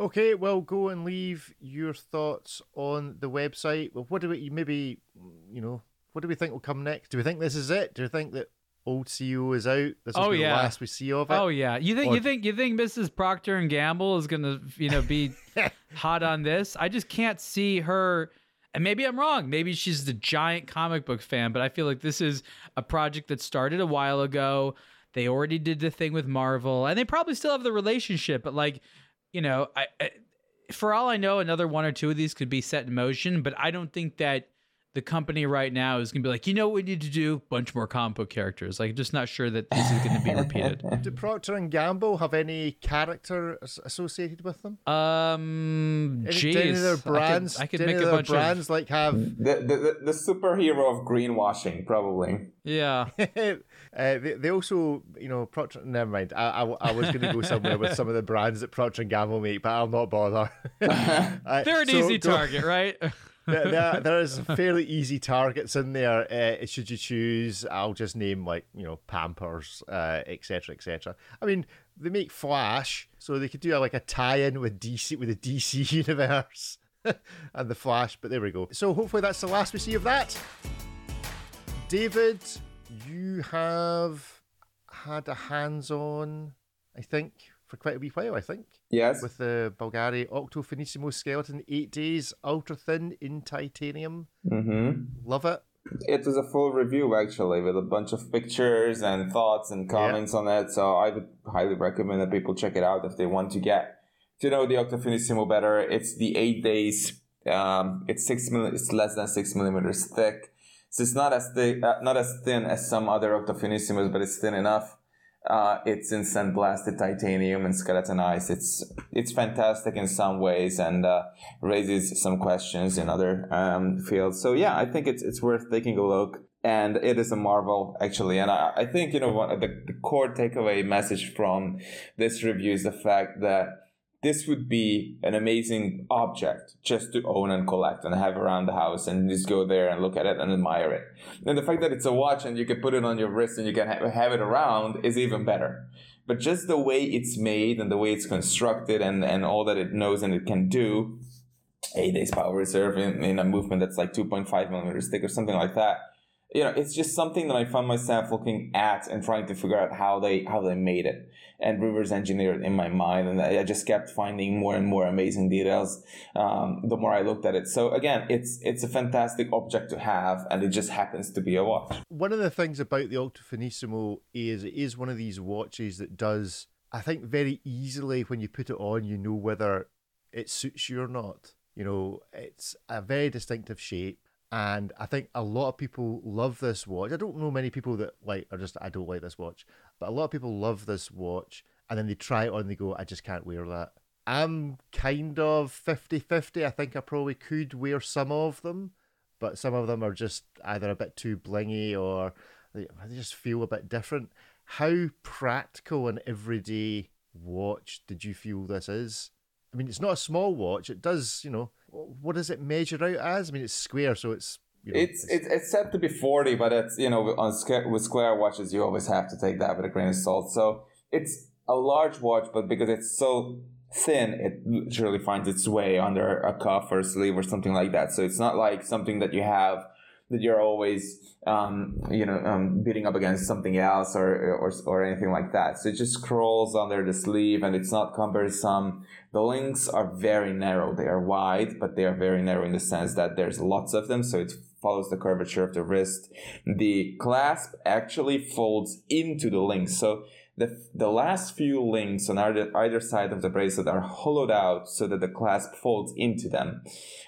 Okay, well, go and leave your thoughts on the website. Well, what do we maybe, you know, what do we think will come next? Do we think this is it? Do we think that old CEO is out. This will oh, be yeah. the last we see of it. Oh yeah. You think or... you think you think Mrs. Procter and Gamble is gonna you know be *laughs* hot on this? I just can't see her. And maybe I'm wrong. Maybe she's the giant comic book fan, but I feel like this is a project that started a while ago. They already did the thing with Marvel, and they probably still have the relationship. But like, you know, I, I for all I know, another one or two of these could be set in motion. But I don't think that the company right now is going to be like, you know what we need to do? a Bunch more comic book characters. Like, just not sure that this is going to be repeated. *laughs* do Procter and Gamble have any character associated with them? Um, any, geez, any of their brands? I could, I could make a bunch brands of like have the, the the superhero of greenwashing, probably. Yeah. *laughs* uh, they, they also, you know, Procter. Never mind. I, I, I was going to go somewhere with some of the brands that Procter and Gamble make, but I'll not bother. *laughs* uh, They're an so easy target, right? There, there, *laughs* there is fairly easy targets in there. Uh, should you choose, I'll just name like you know Pampers, etc., uh, etc. Et I mean, they make Flash, so they could do like a tie-in with DC with the DC *laughs* universe *laughs* and the Flash. But there we go. So hopefully that's the last we see of that. David, you have had a hands-on, I think, for quite a wee while. I think. Yes. With the Bulgari Octo Finissimo skeleton, eight days, ultra thin in titanium. Mm-hmm. Love it. It was a full review actually, with a bunch of pictures and thoughts and comments yeah. on it. So I would highly recommend that people check it out if they want to get to know the Octo Finissimo better. It's the eight days. Um, it's six mil- It's less than six millimeters thick. So it's not as thick, uh, not as thin as some other Octo Finissimos, but it's thin enough uh, it's in sandblasted titanium and skeletonized. It's it's fantastic in some ways and uh, raises some questions in other um, fields. So yeah, I think it's it's worth taking a look. And it is a marvel actually. And I, I think you know the, the core takeaway message from this review is the fact that this would be an amazing object just to own and collect and have around the house and just go there and look at it and admire it. And the fact that it's a watch and you can put it on your wrist and you can have it around is even better. But just the way it's made and the way it's constructed and, and all that it knows and it can do, eight days power reserve in, in a movement that's like 2.5 millimeters thick or something like that you know, it's just something that I found myself looking at and trying to figure out how they how they made it and reverse engineered in my mind, and I just kept finding more and more amazing details um, the more I looked at it. So again, it's it's a fantastic object to have, and it just happens to be a watch. One of the things about the Octo Finissimo is it is one of these watches that does, I think, very easily when you put it on, you know whether it suits you or not. You know, it's a very distinctive shape and I think a lot of people love this watch. I don't know many people that like are just I don't like this watch, but a lot of people love this watch and then they try it on and they go, I just can't wear that. I'm kind of 50-50. I think I probably could wear some of them, but some of them are just either a bit too blingy or they, just feel a bit different. How practical and everyday watch did you feel this is? I mean, it's not a small watch. It does, you know, what does it measure out as? I mean, it's square, so it's. You know, it's, it's it's said to be forty, but it's you know on with square watches you always have to take that with a grain of salt. So it's a large watch, but because it's so thin, it literally finds its way under a cuff or a sleeve or something like that. So it's not like something that you have that you're always um, you know um, beating up against something else or, or or anything like that. So it just scrolls under the sleeve and it's not cumbersome. The links are very narrow. They are wide, but they are very narrow in the sense that there's lots of them. So it follows the curvature of the wrist. The clasp actually folds into the link. So the, the last few links on either, either side of the bracelet are hollowed out so that the clasp folds into them,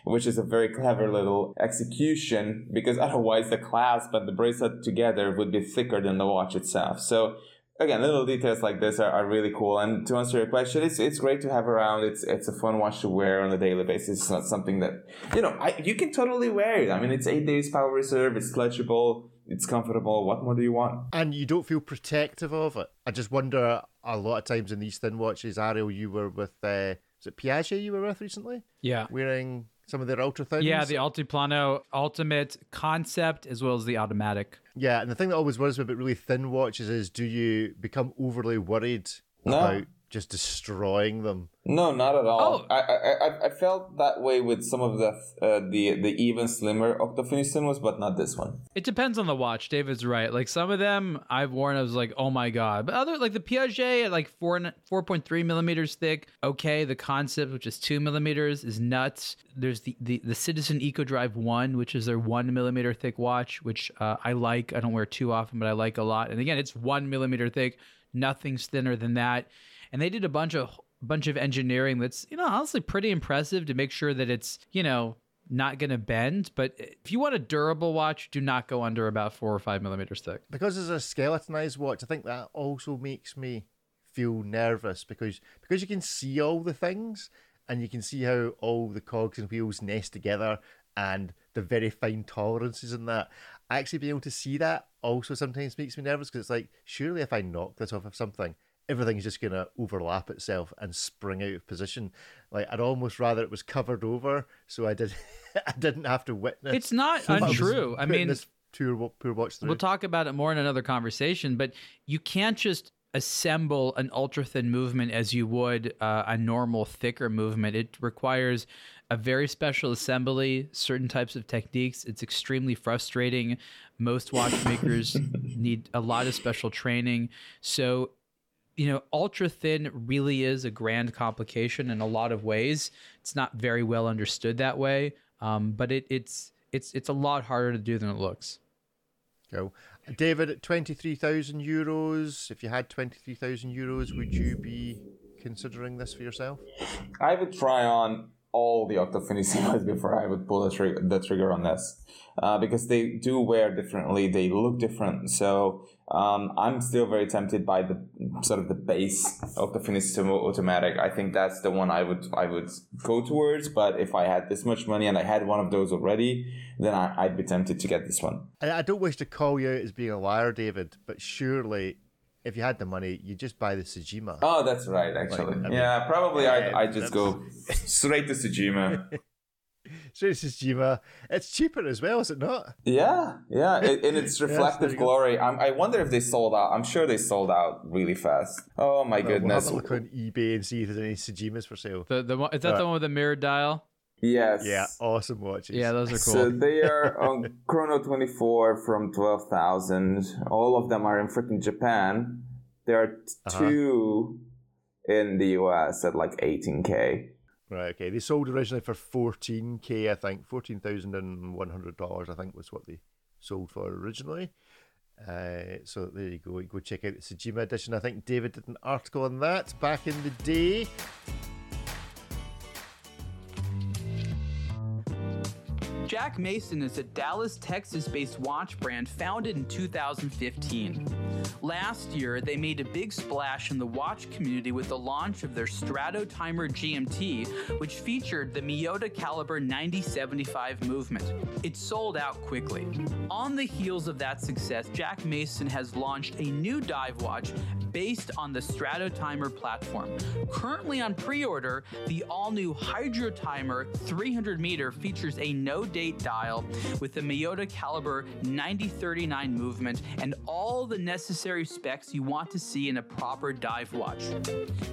which is a very clever little execution because otherwise the clasp and the bracelet together would be thicker than the watch itself. So again, little details like this are, are really cool. And to answer your question, it's it's great to have around. It's it's a fun watch to wear on a daily basis. It's not something that you know I, you can totally wear it. I mean, it's eight days power reserve. It's stretchable it's comfortable. What more do you want? And you don't feel protective of it. I just wonder a lot of times in these thin watches, Ariel, you were with, uh, is it Piaget you were with recently? Yeah. Wearing some of their ultra thins? Yeah, the Altiplano Ultimate concept as well as the automatic. Yeah, and the thing that always worries me about really thin watches is do you become overly worried no. about just destroying them. No, not at all. Oh. I, I I felt that way with some of the uh, the the even slimmer Octofinissimo cinemas, but not this one. It depends on the watch. David's right. Like some of them I've worn, I was like, oh my god. But other like the Piaget at like four four point three millimeters thick. Okay, the concept which is two millimeters is nuts. There's the the, the Citizen Eco Drive One, which is their one millimeter thick watch, which uh, I like. I don't wear too often, but I like a lot. And again, it's one millimeter thick. Nothing's thinner than that and they did a bunch of bunch of engineering that's you know honestly pretty impressive to make sure that it's you know not going to bend. But if you want a durable watch, do not go under about four or five millimeters thick. Because it's a skeletonized watch, I think that also makes me feel nervous because because you can see all the things and you can see how all the cogs and wheels nest together and the very fine tolerances in that. Actually, being able to see that also sometimes makes me nervous because it's like, surely if I knock this off of something, everything's just going to overlap itself and spring out of position. Like I'd almost rather it was covered over, so I did *laughs* I didn't have to witness. It's not untrue. I, I mean, this poor, poor watch through. We'll talk about it more in another conversation, but you can't just assemble an ultra thin movement as you would uh, a normal thicker movement. It requires a very special assembly, certain types of techniques. It's extremely frustrating. Most watchmakers *laughs* need a lot of special training. So you know, ultra thin really is a grand complication in a lot of ways. It's not very well understood that way, um, but it, it's it's it's a lot harder to do than it looks. Cool, David. At twenty three thousand euros, if you had twenty three thousand euros, would you be considering this for yourself? I would try on all the Octofinissimas *laughs* before I would pull the, trigger the trigger on this uh, because they do wear differently, they look different. So um, I'm still very tempted by the sort of the base of the Finissimo automatic. I think that's the one I would I would go towards. But if I had this much money and I had one of those already, then I, would be tempted to get this one. I don't wish to call you out as being a liar, David, but surely if you had the money, you just buy the Tsujima. Oh, that's right. Actually, like, yeah, mean, probably yeah, I I just go straight to Tsujima. *laughs* straight to Tsujima. It's cheaper as well, is it not? Yeah, yeah, it, in its *laughs* reflective yes, glory. I'm, i wonder if they sold out. I'm sure they sold out really fast. Oh my goodness! We'll have a look on eBay and see if there's any Tsujimas for sale. The the is that the one with the mirror dial? Yes. Yeah, awesome watches. Yeah, those are cool. So they are *laughs* on Chrono 24 from 12,000. All of them are in freaking Japan. There are uh-huh. two in the US at like 18k. Right, okay. They sold originally for 14k, I think. $14,100, I think, was what they sold for originally. Uh, so there you go. Go check out the Tsujima edition. I think David did an article on that back in the day. Jack Mason is a Dallas, Texas based watch brand founded in 2015. Last year, they made a big splash in the watch community with the launch of their Strato Timer GMT, which featured the Miyota caliber 9075 movement. It sold out quickly. On the heels of that success, Jack Mason has launched a new dive watch based on the Strato Timer platform. Currently on pre order, the all new Hydro Timer 300 meter features a no date dial with the Miyota caliber 9039 movement and all the necessary specs you want to see in a proper dive watch.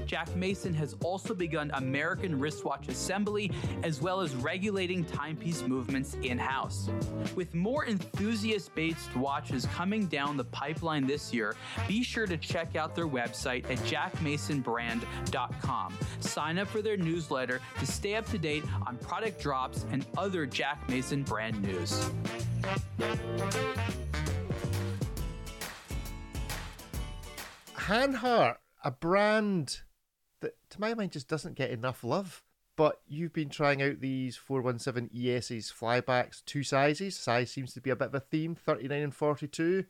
Jack Mason has also begun American wristwatch assembly as well as regulating timepiece movements in house. With more enthusiast based watches coming down the pipeline this year, be sure to check out their website at jackmasonbrand.com. Sign up for their newsletter to stay up to date on product drops and other Jack Mason brand news. Hanhart, a brand that to my mind just doesn't get enough love. But you've been trying out these 417 ES's flybacks, two sizes. Size seems to be a bit of a theme 39 and 42.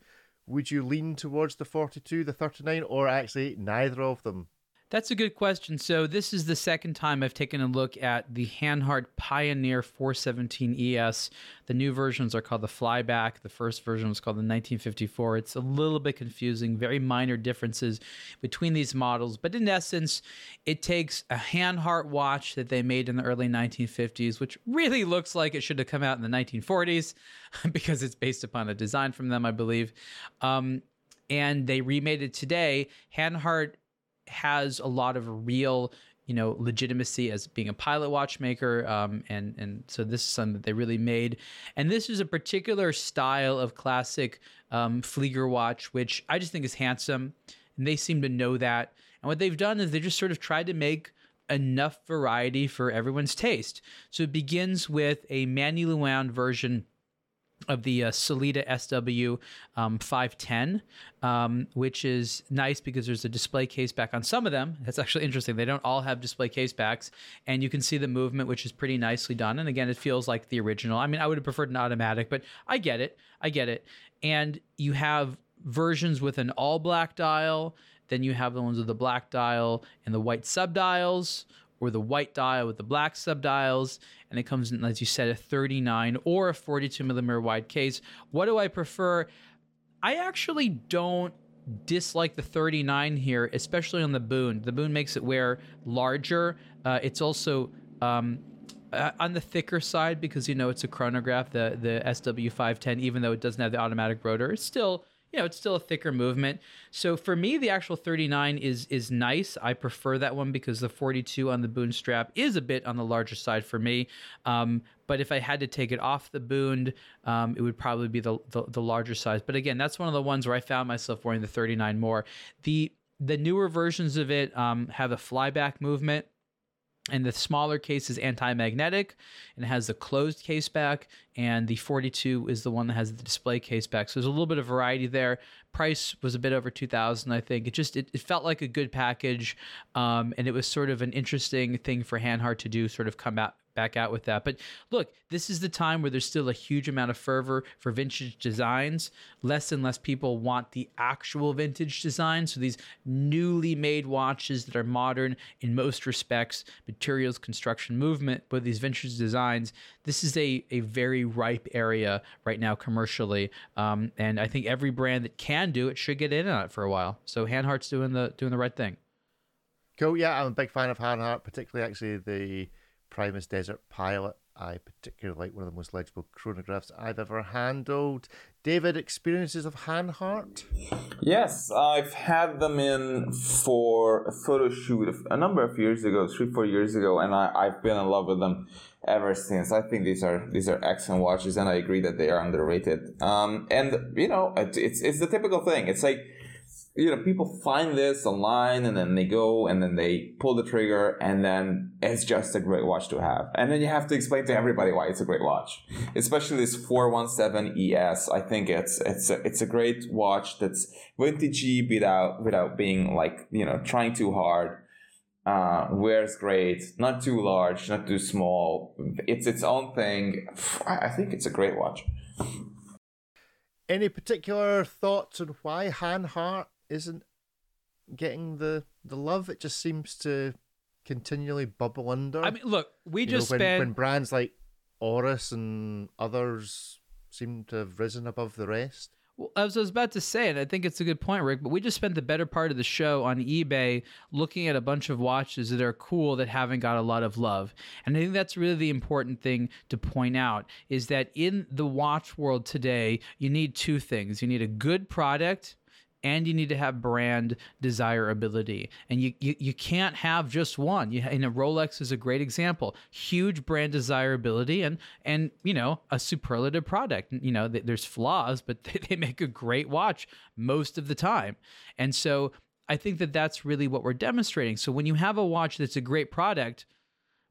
Would you lean towards the 42, the 39, or actually neither of them? That's a good question. So this is the second time I've taken a look at the Hanhart Pioneer 417 ES. The new versions are called the Flyback. The first version was called the 1954. It's a little bit confusing, very minor differences between these models, but in essence, it takes a Hanhart watch that they made in the early 1950s, which really looks like it should have come out in the 1940s *laughs* because it's based upon a design from them, I believe. Um, and they remade it today. Hanhart has a lot of real you know legitimacy as being a pilot watchmaker um, and and so this is something that they really made. And this is a particular style of classic um, Flieger watch which I just think is handsome and they seem to know that. And what they've done is they just sort of tried to make enough variety for everyone's taste. So it begins with a manually wound version of the uh, Sellita SW um, 510, um, which is nice because there's a display case back on some of them. That's actually interesting. They don't all have display case backs, and you can see the movement, which is pretty nicely done. And again, it feels like the original. I mean, I would have preferred an automatic, but I get it. I get it. And you have versions with an all black dial. Then you have the ones with the black dial and the white sub dials, or the white dial with the black subdials, and it comes in, as you said, a 39 or a 42 millimeter wide case. What do I prefer? I actually don't dislike the 39 here, especially on the Bund. The Bund makes it wear larger. Uh, it's also um, uh, on the thicker side because you know it's a chronograph, the the SW510, even though it doesn't have the automatic rotor. It's still you know, it's still a thicker movement. So for me, the actual 39 is is nice. I prefer that one because the 42 on the Bund strap is a bit on the larger side for me. Um, but if I had to take it off the Bund, um, it would probably be the, the the larger size. But again, that's one of the ones where I found myself wearing the 39 more. The the newer versions of it um, have a flyback movement and the smaller case is anti-magnetic and has the closed case back and the 42 is the one that has the display case back. So there's a little bit of variety there. Price was a bit over 2000 i think. It just it, it felt like a good package um, and it was sort of an interesting thing for hanhart to do sort of come out back out with that. But look, this is the time where there's still a huge amount of fervor for vintage designs. Less and less people want the actual vintage design. So these newly made watches that are modern in most respects, materials, construction, movement, but these vintage designs, this is a, a very ripe area right now commercially. Um, and I think every brand that can do it should get in on it for a while. So Hanhart's doing the doing the right thing. Cool. Yeah, I'm a big fan of Hanhart, particularly actually the Primus Desert Pilot. I particularly like one of the most legible chronographs I've ever handled. David, experiences of Hanhart? Yes, I've had them in for a photo shoot a number of years ago, three, four years ago, and I, I've been in love with them ever since. I think these are these are excellent watches, and I agree that they are underrated. Um, and you know, it's it's the typical thing. It's like you know, people find this online and then they go and then they pull the trigger and then it's just a great watch to have. And then you have to explain to everybody why it's a great watch. Especially this 417 ES. I think it's, it's a, it's a great watch that's vintagey without, without being like, you know, trying too hard. Uh, wears great, not too large, not too small. It's its own thing. I think it's a great watch. Any particular thoughts on why Hanhart isn't getting the the love. It just seems to continually bubble under. I mean, look, we you just know, when, spent when brands like Oris and others seem to have risen above the rest. Well, as I was about to say, and I think it's a good point, Rick, but we just spent the better part of the show on eBay looking at a bunch of watches that are cool that haven't got a lot of love. And I think that's really the important thing to point out is that in the watch world today, you need two things. You need a good product and you need to have brand desirability. And you, you you can't have just one. You and a rolex is a great example. Huge brand desirability and and you know a superlative product. You know there's flaws but *laughs* they, they make a great watch most of the time. And so i think that that's really what we're demonstrating. So when you have a watch that's a great product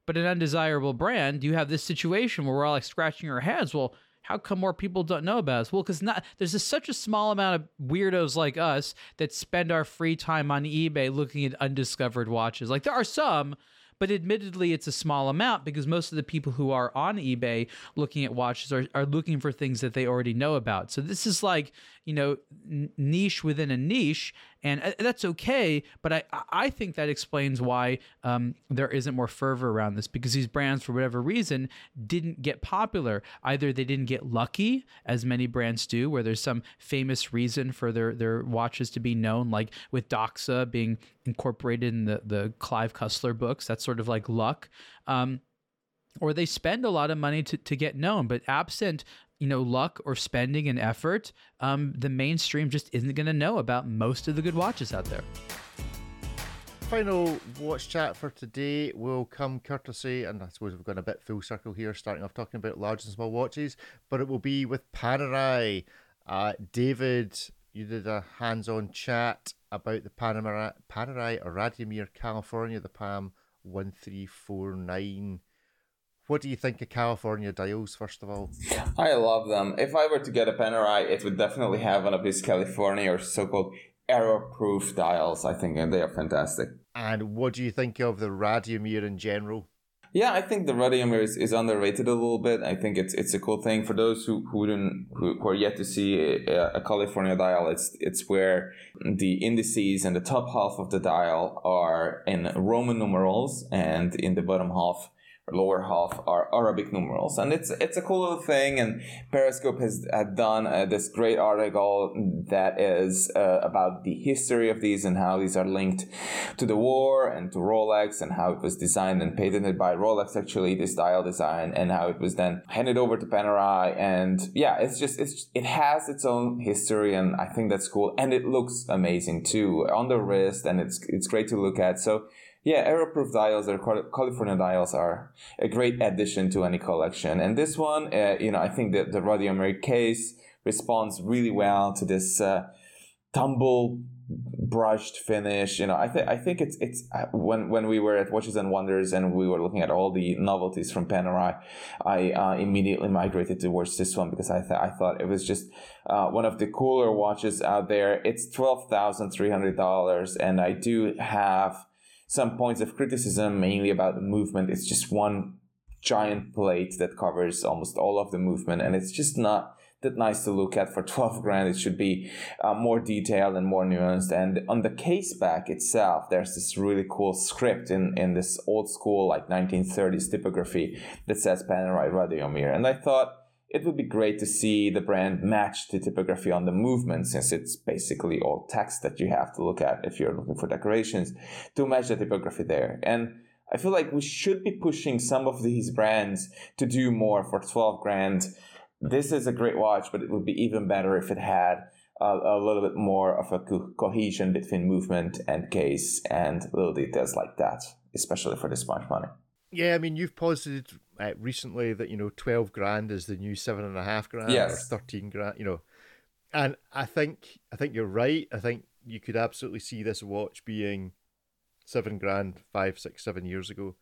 but an undesirable brand you have this situation where we're all like scratching our heads. Well how come more people don't know about us? Well, because not there's just such a small amount of weirdos like us that spend our free time on eBay looking at undiscovered watches. Like there are some, but admittedly, it's a small amount because most of the people who are on eBay looking at watches are, are looking for things that they already know about. So this is like, you know, n- niche within a niche, and uh, that's okay. But I, I think that explains why um, there isn't more fervor around this because these brands, for whatever reason, didn't get popular. Either they didn't get lucky, as many brands do, where there's some famous reason for their, their watches to be known, like with Doxa being incorporated in the, the Clive Cussler books. That's sort of like luck. Um, or they spend a lot of money to, to get known, but absent you know luck or spending and effort, um, the mainstream just isn't going to know about most of the good watches out there. Final watch chat for today will come courtesy, and I suppose we've gone a bit full circle here, starting off talking about large and small watches, but it will be with Panerai. Uh, David, you did a hands-on chat about the Panama Panerai Radiomir California, the PAM 1349. What do you think of California dials, first of all? I love them. If I were to get a Panerai, it would definitely have one of these California or so-called error-proof dials, I think, and they are fantastic. And what do you think of the Radiomir in general? Yeah, I think the Radiomir is, is underrated a little bit. I think it's it's a cool thing for those who who didn't who, who are yet to see a, a, California dial. It's it's where the indices and the top half of the dial are in Roman numerals, and in the bottom half lower half are Arabic numerals, and it's it's a cool little thing. And Perezcope has had done uh, this great article that is uh, about the history of these and how these are linked to the war and to Rolex and how it was designed and patented by Rolex actually this dial design and how it was then handed over to Panerai. And yeah, it's just it's it has its own history, and I think that's cool. And it looks amazing too on the wrist, and it's it's great to look at. So yeah, error-proof dials or California dials are a great addition to any collection. And this one, uh, you know, I think that the Radiomir case responds really well to this uh, tumble brushed finish. You know, I think I think it's it's uh, when when we were at Watches and Wonders and we were looking at all the novelties from Panerai, I uh, immediately migrated towards this one because I th- I thought it was just uh, one of the cooler watches out there. It's twelve thousand three hundred dollars, and I do have some points of criticism, mainly about the movement. It's just one giant plate that covers almost all of the movement, and it's just not that nice to look at for *laughs* 12 grand. It should be uh, more detailed and more nuanced. And on the case back itself, there's this really cool script in, in this old school, like 1930s typography that says Panerai Radiomir. And I thought, it would be great to see the brand match the typography on the movement since it's basically all text that you have to look at if you're looking for decorations to match the typography there. And I feel like we should be pushing some of these brands to do more for 12 grand. This is a great watch, but it would be even better if it had a, a little bit more of a co- cohesion between movement and case and little details like that, especially for this much money. Yeah, I mean, you've posited uh, recently that you know twelve grand is the new seven and a half grand yes. or thirteen grand. You know, and I think I think you're right. I think you could absolutely see this watch being seven grand five, six, seven years ago,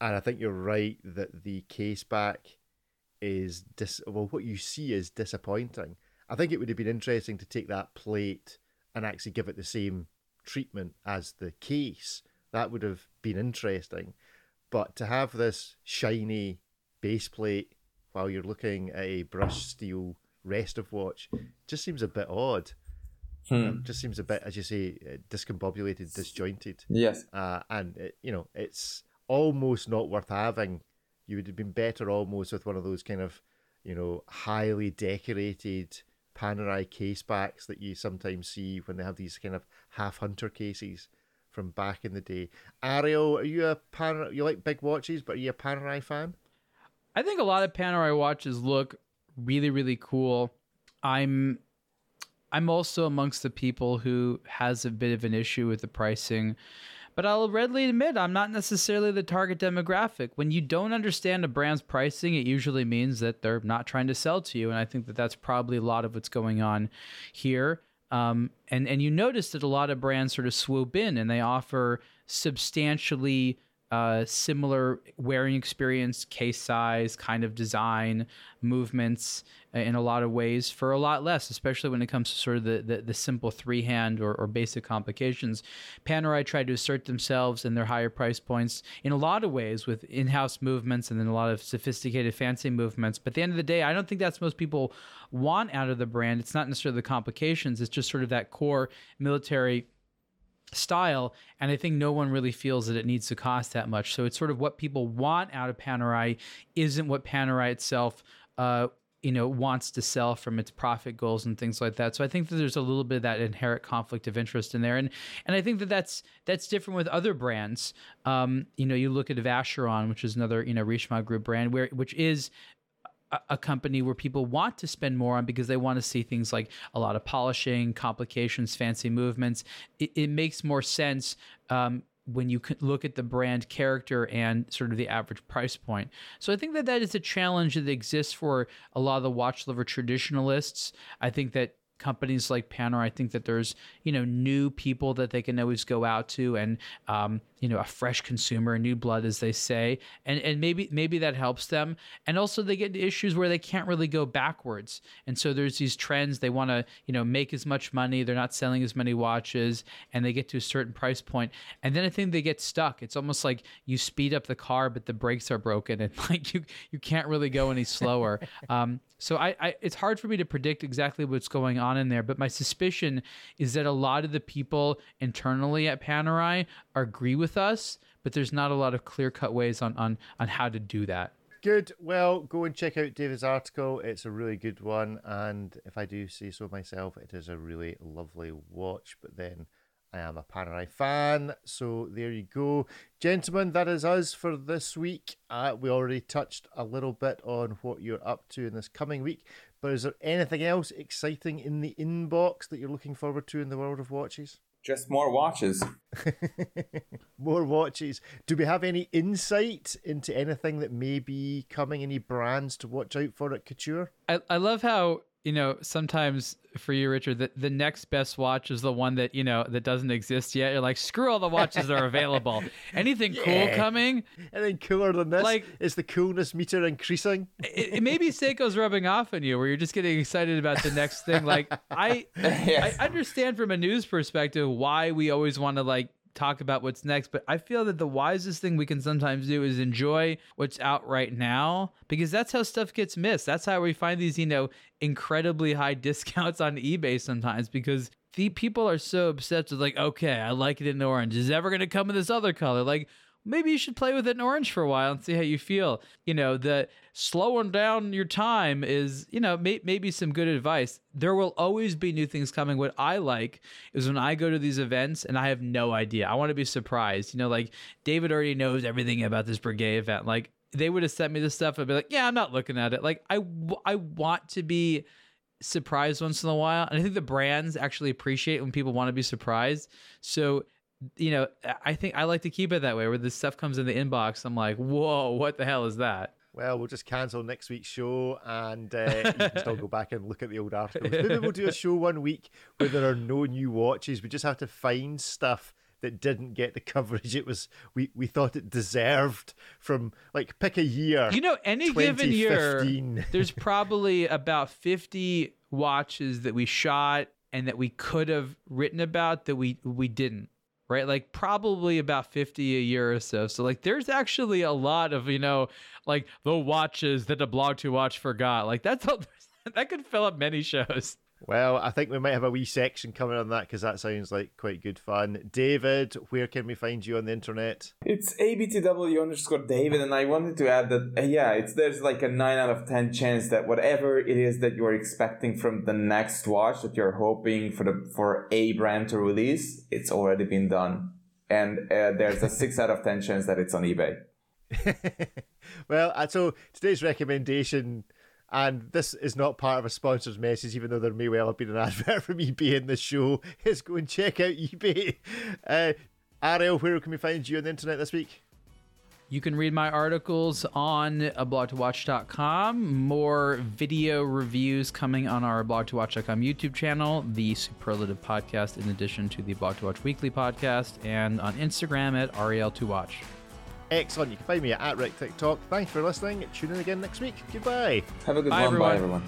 and I think you're right that the case back is dis. Well, what you see is disappointing. I think it would have been interesting to take that plate and actually give it the same treatment as the case. That would have been interesting. But to have this shiny base plate while you're looking at a brushed steel restive watch just seems a bit odd. Hmm. Um, just seems a bit, as you say, uh, discombobulated, disjointed. Yes. Uh, and, it, you know, it's almost not worth having. You would have been better almost with one of those kind of, you know, highly decorated Panerai case backs that you sometimes see when they have these kind of half hunter cases from back in the day. Ariel, are you a pan? You like big watches, but are you a Panerai fan? I think a lot of Panerai watches look really, really cool. I'm I'm also amongst the people who has a bit of an issue with the pricing. But I'll readily admit I'm not necessarily the target demographic. When you don't understand a brand's pricing, it usually means that they're not trying to sell to you. And I think that that's probably a lot of what's going on here. Um, and and you notice that a lot of brands sort of swoop in and they offer substantially uh, similar wearing experience, case size, kind of design, movements uh, in a lot of ways for a lot less, especially when it comes to sort of the, the, the simple three hand or, or basic complications. Panerai tried to assert themselves in their higher price points in a lot of ways with in house movements and then a lot of sophisticated, fancy movements. But at the end of the day, I don't think that's most people want out of the brand. It's not necessarily the complications, it's just sort of that core military style and i think no one really feels that it needs to cost that much. So it's sort of what people want out of panerai isn't what panerai itself uh, you know wants to sell from its profit goals and things like that. So i think that there's a little bit of that inherent conflict of interest in there. And and i think that that's that's different with other brands. Um, you know you look at vacheron which is another you know richemont group brand where which is a company where people want to spend more on because they want to see things like a lot of polishing, complications, fancy movements. It, it makes more sense um, when you look at the brand character and sort of the average price point. So I think that that is a challenge that exists for a lot of the watch lover traditionalists. I think that companies like Panerai, I think that there's you know new people that they can always go out to, and um, you know a fresh consumer, new blood, as they say, and and maybe maybe that helps them. And also they get into issues where they can't really go backwards, and so there's these trends. They want to you know make as much money. They're not selling as many watches, and they get to a certain price point, and then I think they get stuck. It's almost like you speed up the car, but the brakes are broken, and *laughs* like you you can't really go any slower. *laughs* um, so I, I it's hard for me to predict exactly what's going on in there, but my suspicion is that a lot of the people internally at Panerai agree with us, but there's not a lot of clear cut ways on, on on how to do that. Good. Well, go and check out David's article. It's a really good one, and if I do say so myself, it is a really lovely watch. But then I am a Panerai fan, so there you go. Gentlemen, that is us for this week. Uh, we already touched a little bit on what you're up to in this coming week, but is there anything else exciting in the inbox that you're looking forward to in the world of watches? Just more watches. *laughs* more watches. Do we have any insight into anything that may be coming, any brands to watch out for at Couture? I, I love how you know, sometimes for you, Richard, the, the next best watch is the one that, you know, that doesn't exist yet. You're like, screw all the watches that are available. *laughs* Anything yeah. cool coming? Anything cooler than this? Like, is the coolness meter increasing? *laughs* It, it maybe Seiko's rubbing off on you where you're just getting excited about the next thing. Like, I, *laughs* yes. I understand from a news perspective why we always want to, like, talk about what's next, but I feel that the wisest thing we can sometimes do is enjoy what's out right now because that's how stuff gets missed. That's how we find these, you know, incredibly high *laughs* discounts on eBay sometimes because the people are so obsessed with like, okay, I like it in orange. Is it ever going to come in this other color? Like, maybe you should play with it in orange for a while and see how you feel. You know, the slowing down your time is, you know, may, maybe some good advice. There will always be new things coming. What I like is when I go to these events and I have no idea. I want to be surprised. You know, like David already knows everything about this Breguet event. Like they would have sent me this stuff. I'd be like, yeah, I'm not looking at it. Like I, I want to be surprised once in a while. And I think the brands actually appreciate when people want to be surprised. So you know, I think I like to keep it that way where this stuff comes in the inbox. I'm like, whoa, what the hell is that? Well, we'll just cancel next week's show and uh, you can still go *laughs* back and look at the old articles. Maybe we'll do a *laughs* show one week where there are no new watches. We just have to find stuff that didn't get the coverage it was we, we thought it deserved from like pick a year. You know, any given year there's *laughs* probably about 50 watches that we shot and that we could have written about that we we didn't right? Like probably about 50 a year or so. So like there's actually a lot of, you know, like the watches that a blog to watch forgot. Like that's all, *laughs* that could fill up many shows. Well, I think we might have a wee section coming on that because that sounds like quite good fun. David, where can we find you on the internet? It's abtw underscore David, and I wanted to add that uh, yeah, it's there's like a nine out of ten chance that whatever it is that you're expecting from the next watch that you're hoping for the for a brand to release, it's already been done, and uh, there's a six out of ten chance that it's on eBay. *laughs* well, uh, so today's recommendation and this is not part of a sponsor's message, even though there may well have been an *laughs* advert from eBay in the show, is go and check out eBay. Uh, Ariel, where can we find you on the internet this week? You can read my articles on blog2watch.com. More video reviews coming on our blog2watch.com YouTube channel, the Superlative Podcast, in addition to the Blog to Watch Weekly podcast, and on Instagram at Ariel2Watch. Excellent. You can find me at Rick TikTok. Thanks for listening. Tune in again next week. Goodbye. Have a good Bye, one. everyone. Bye, everyone.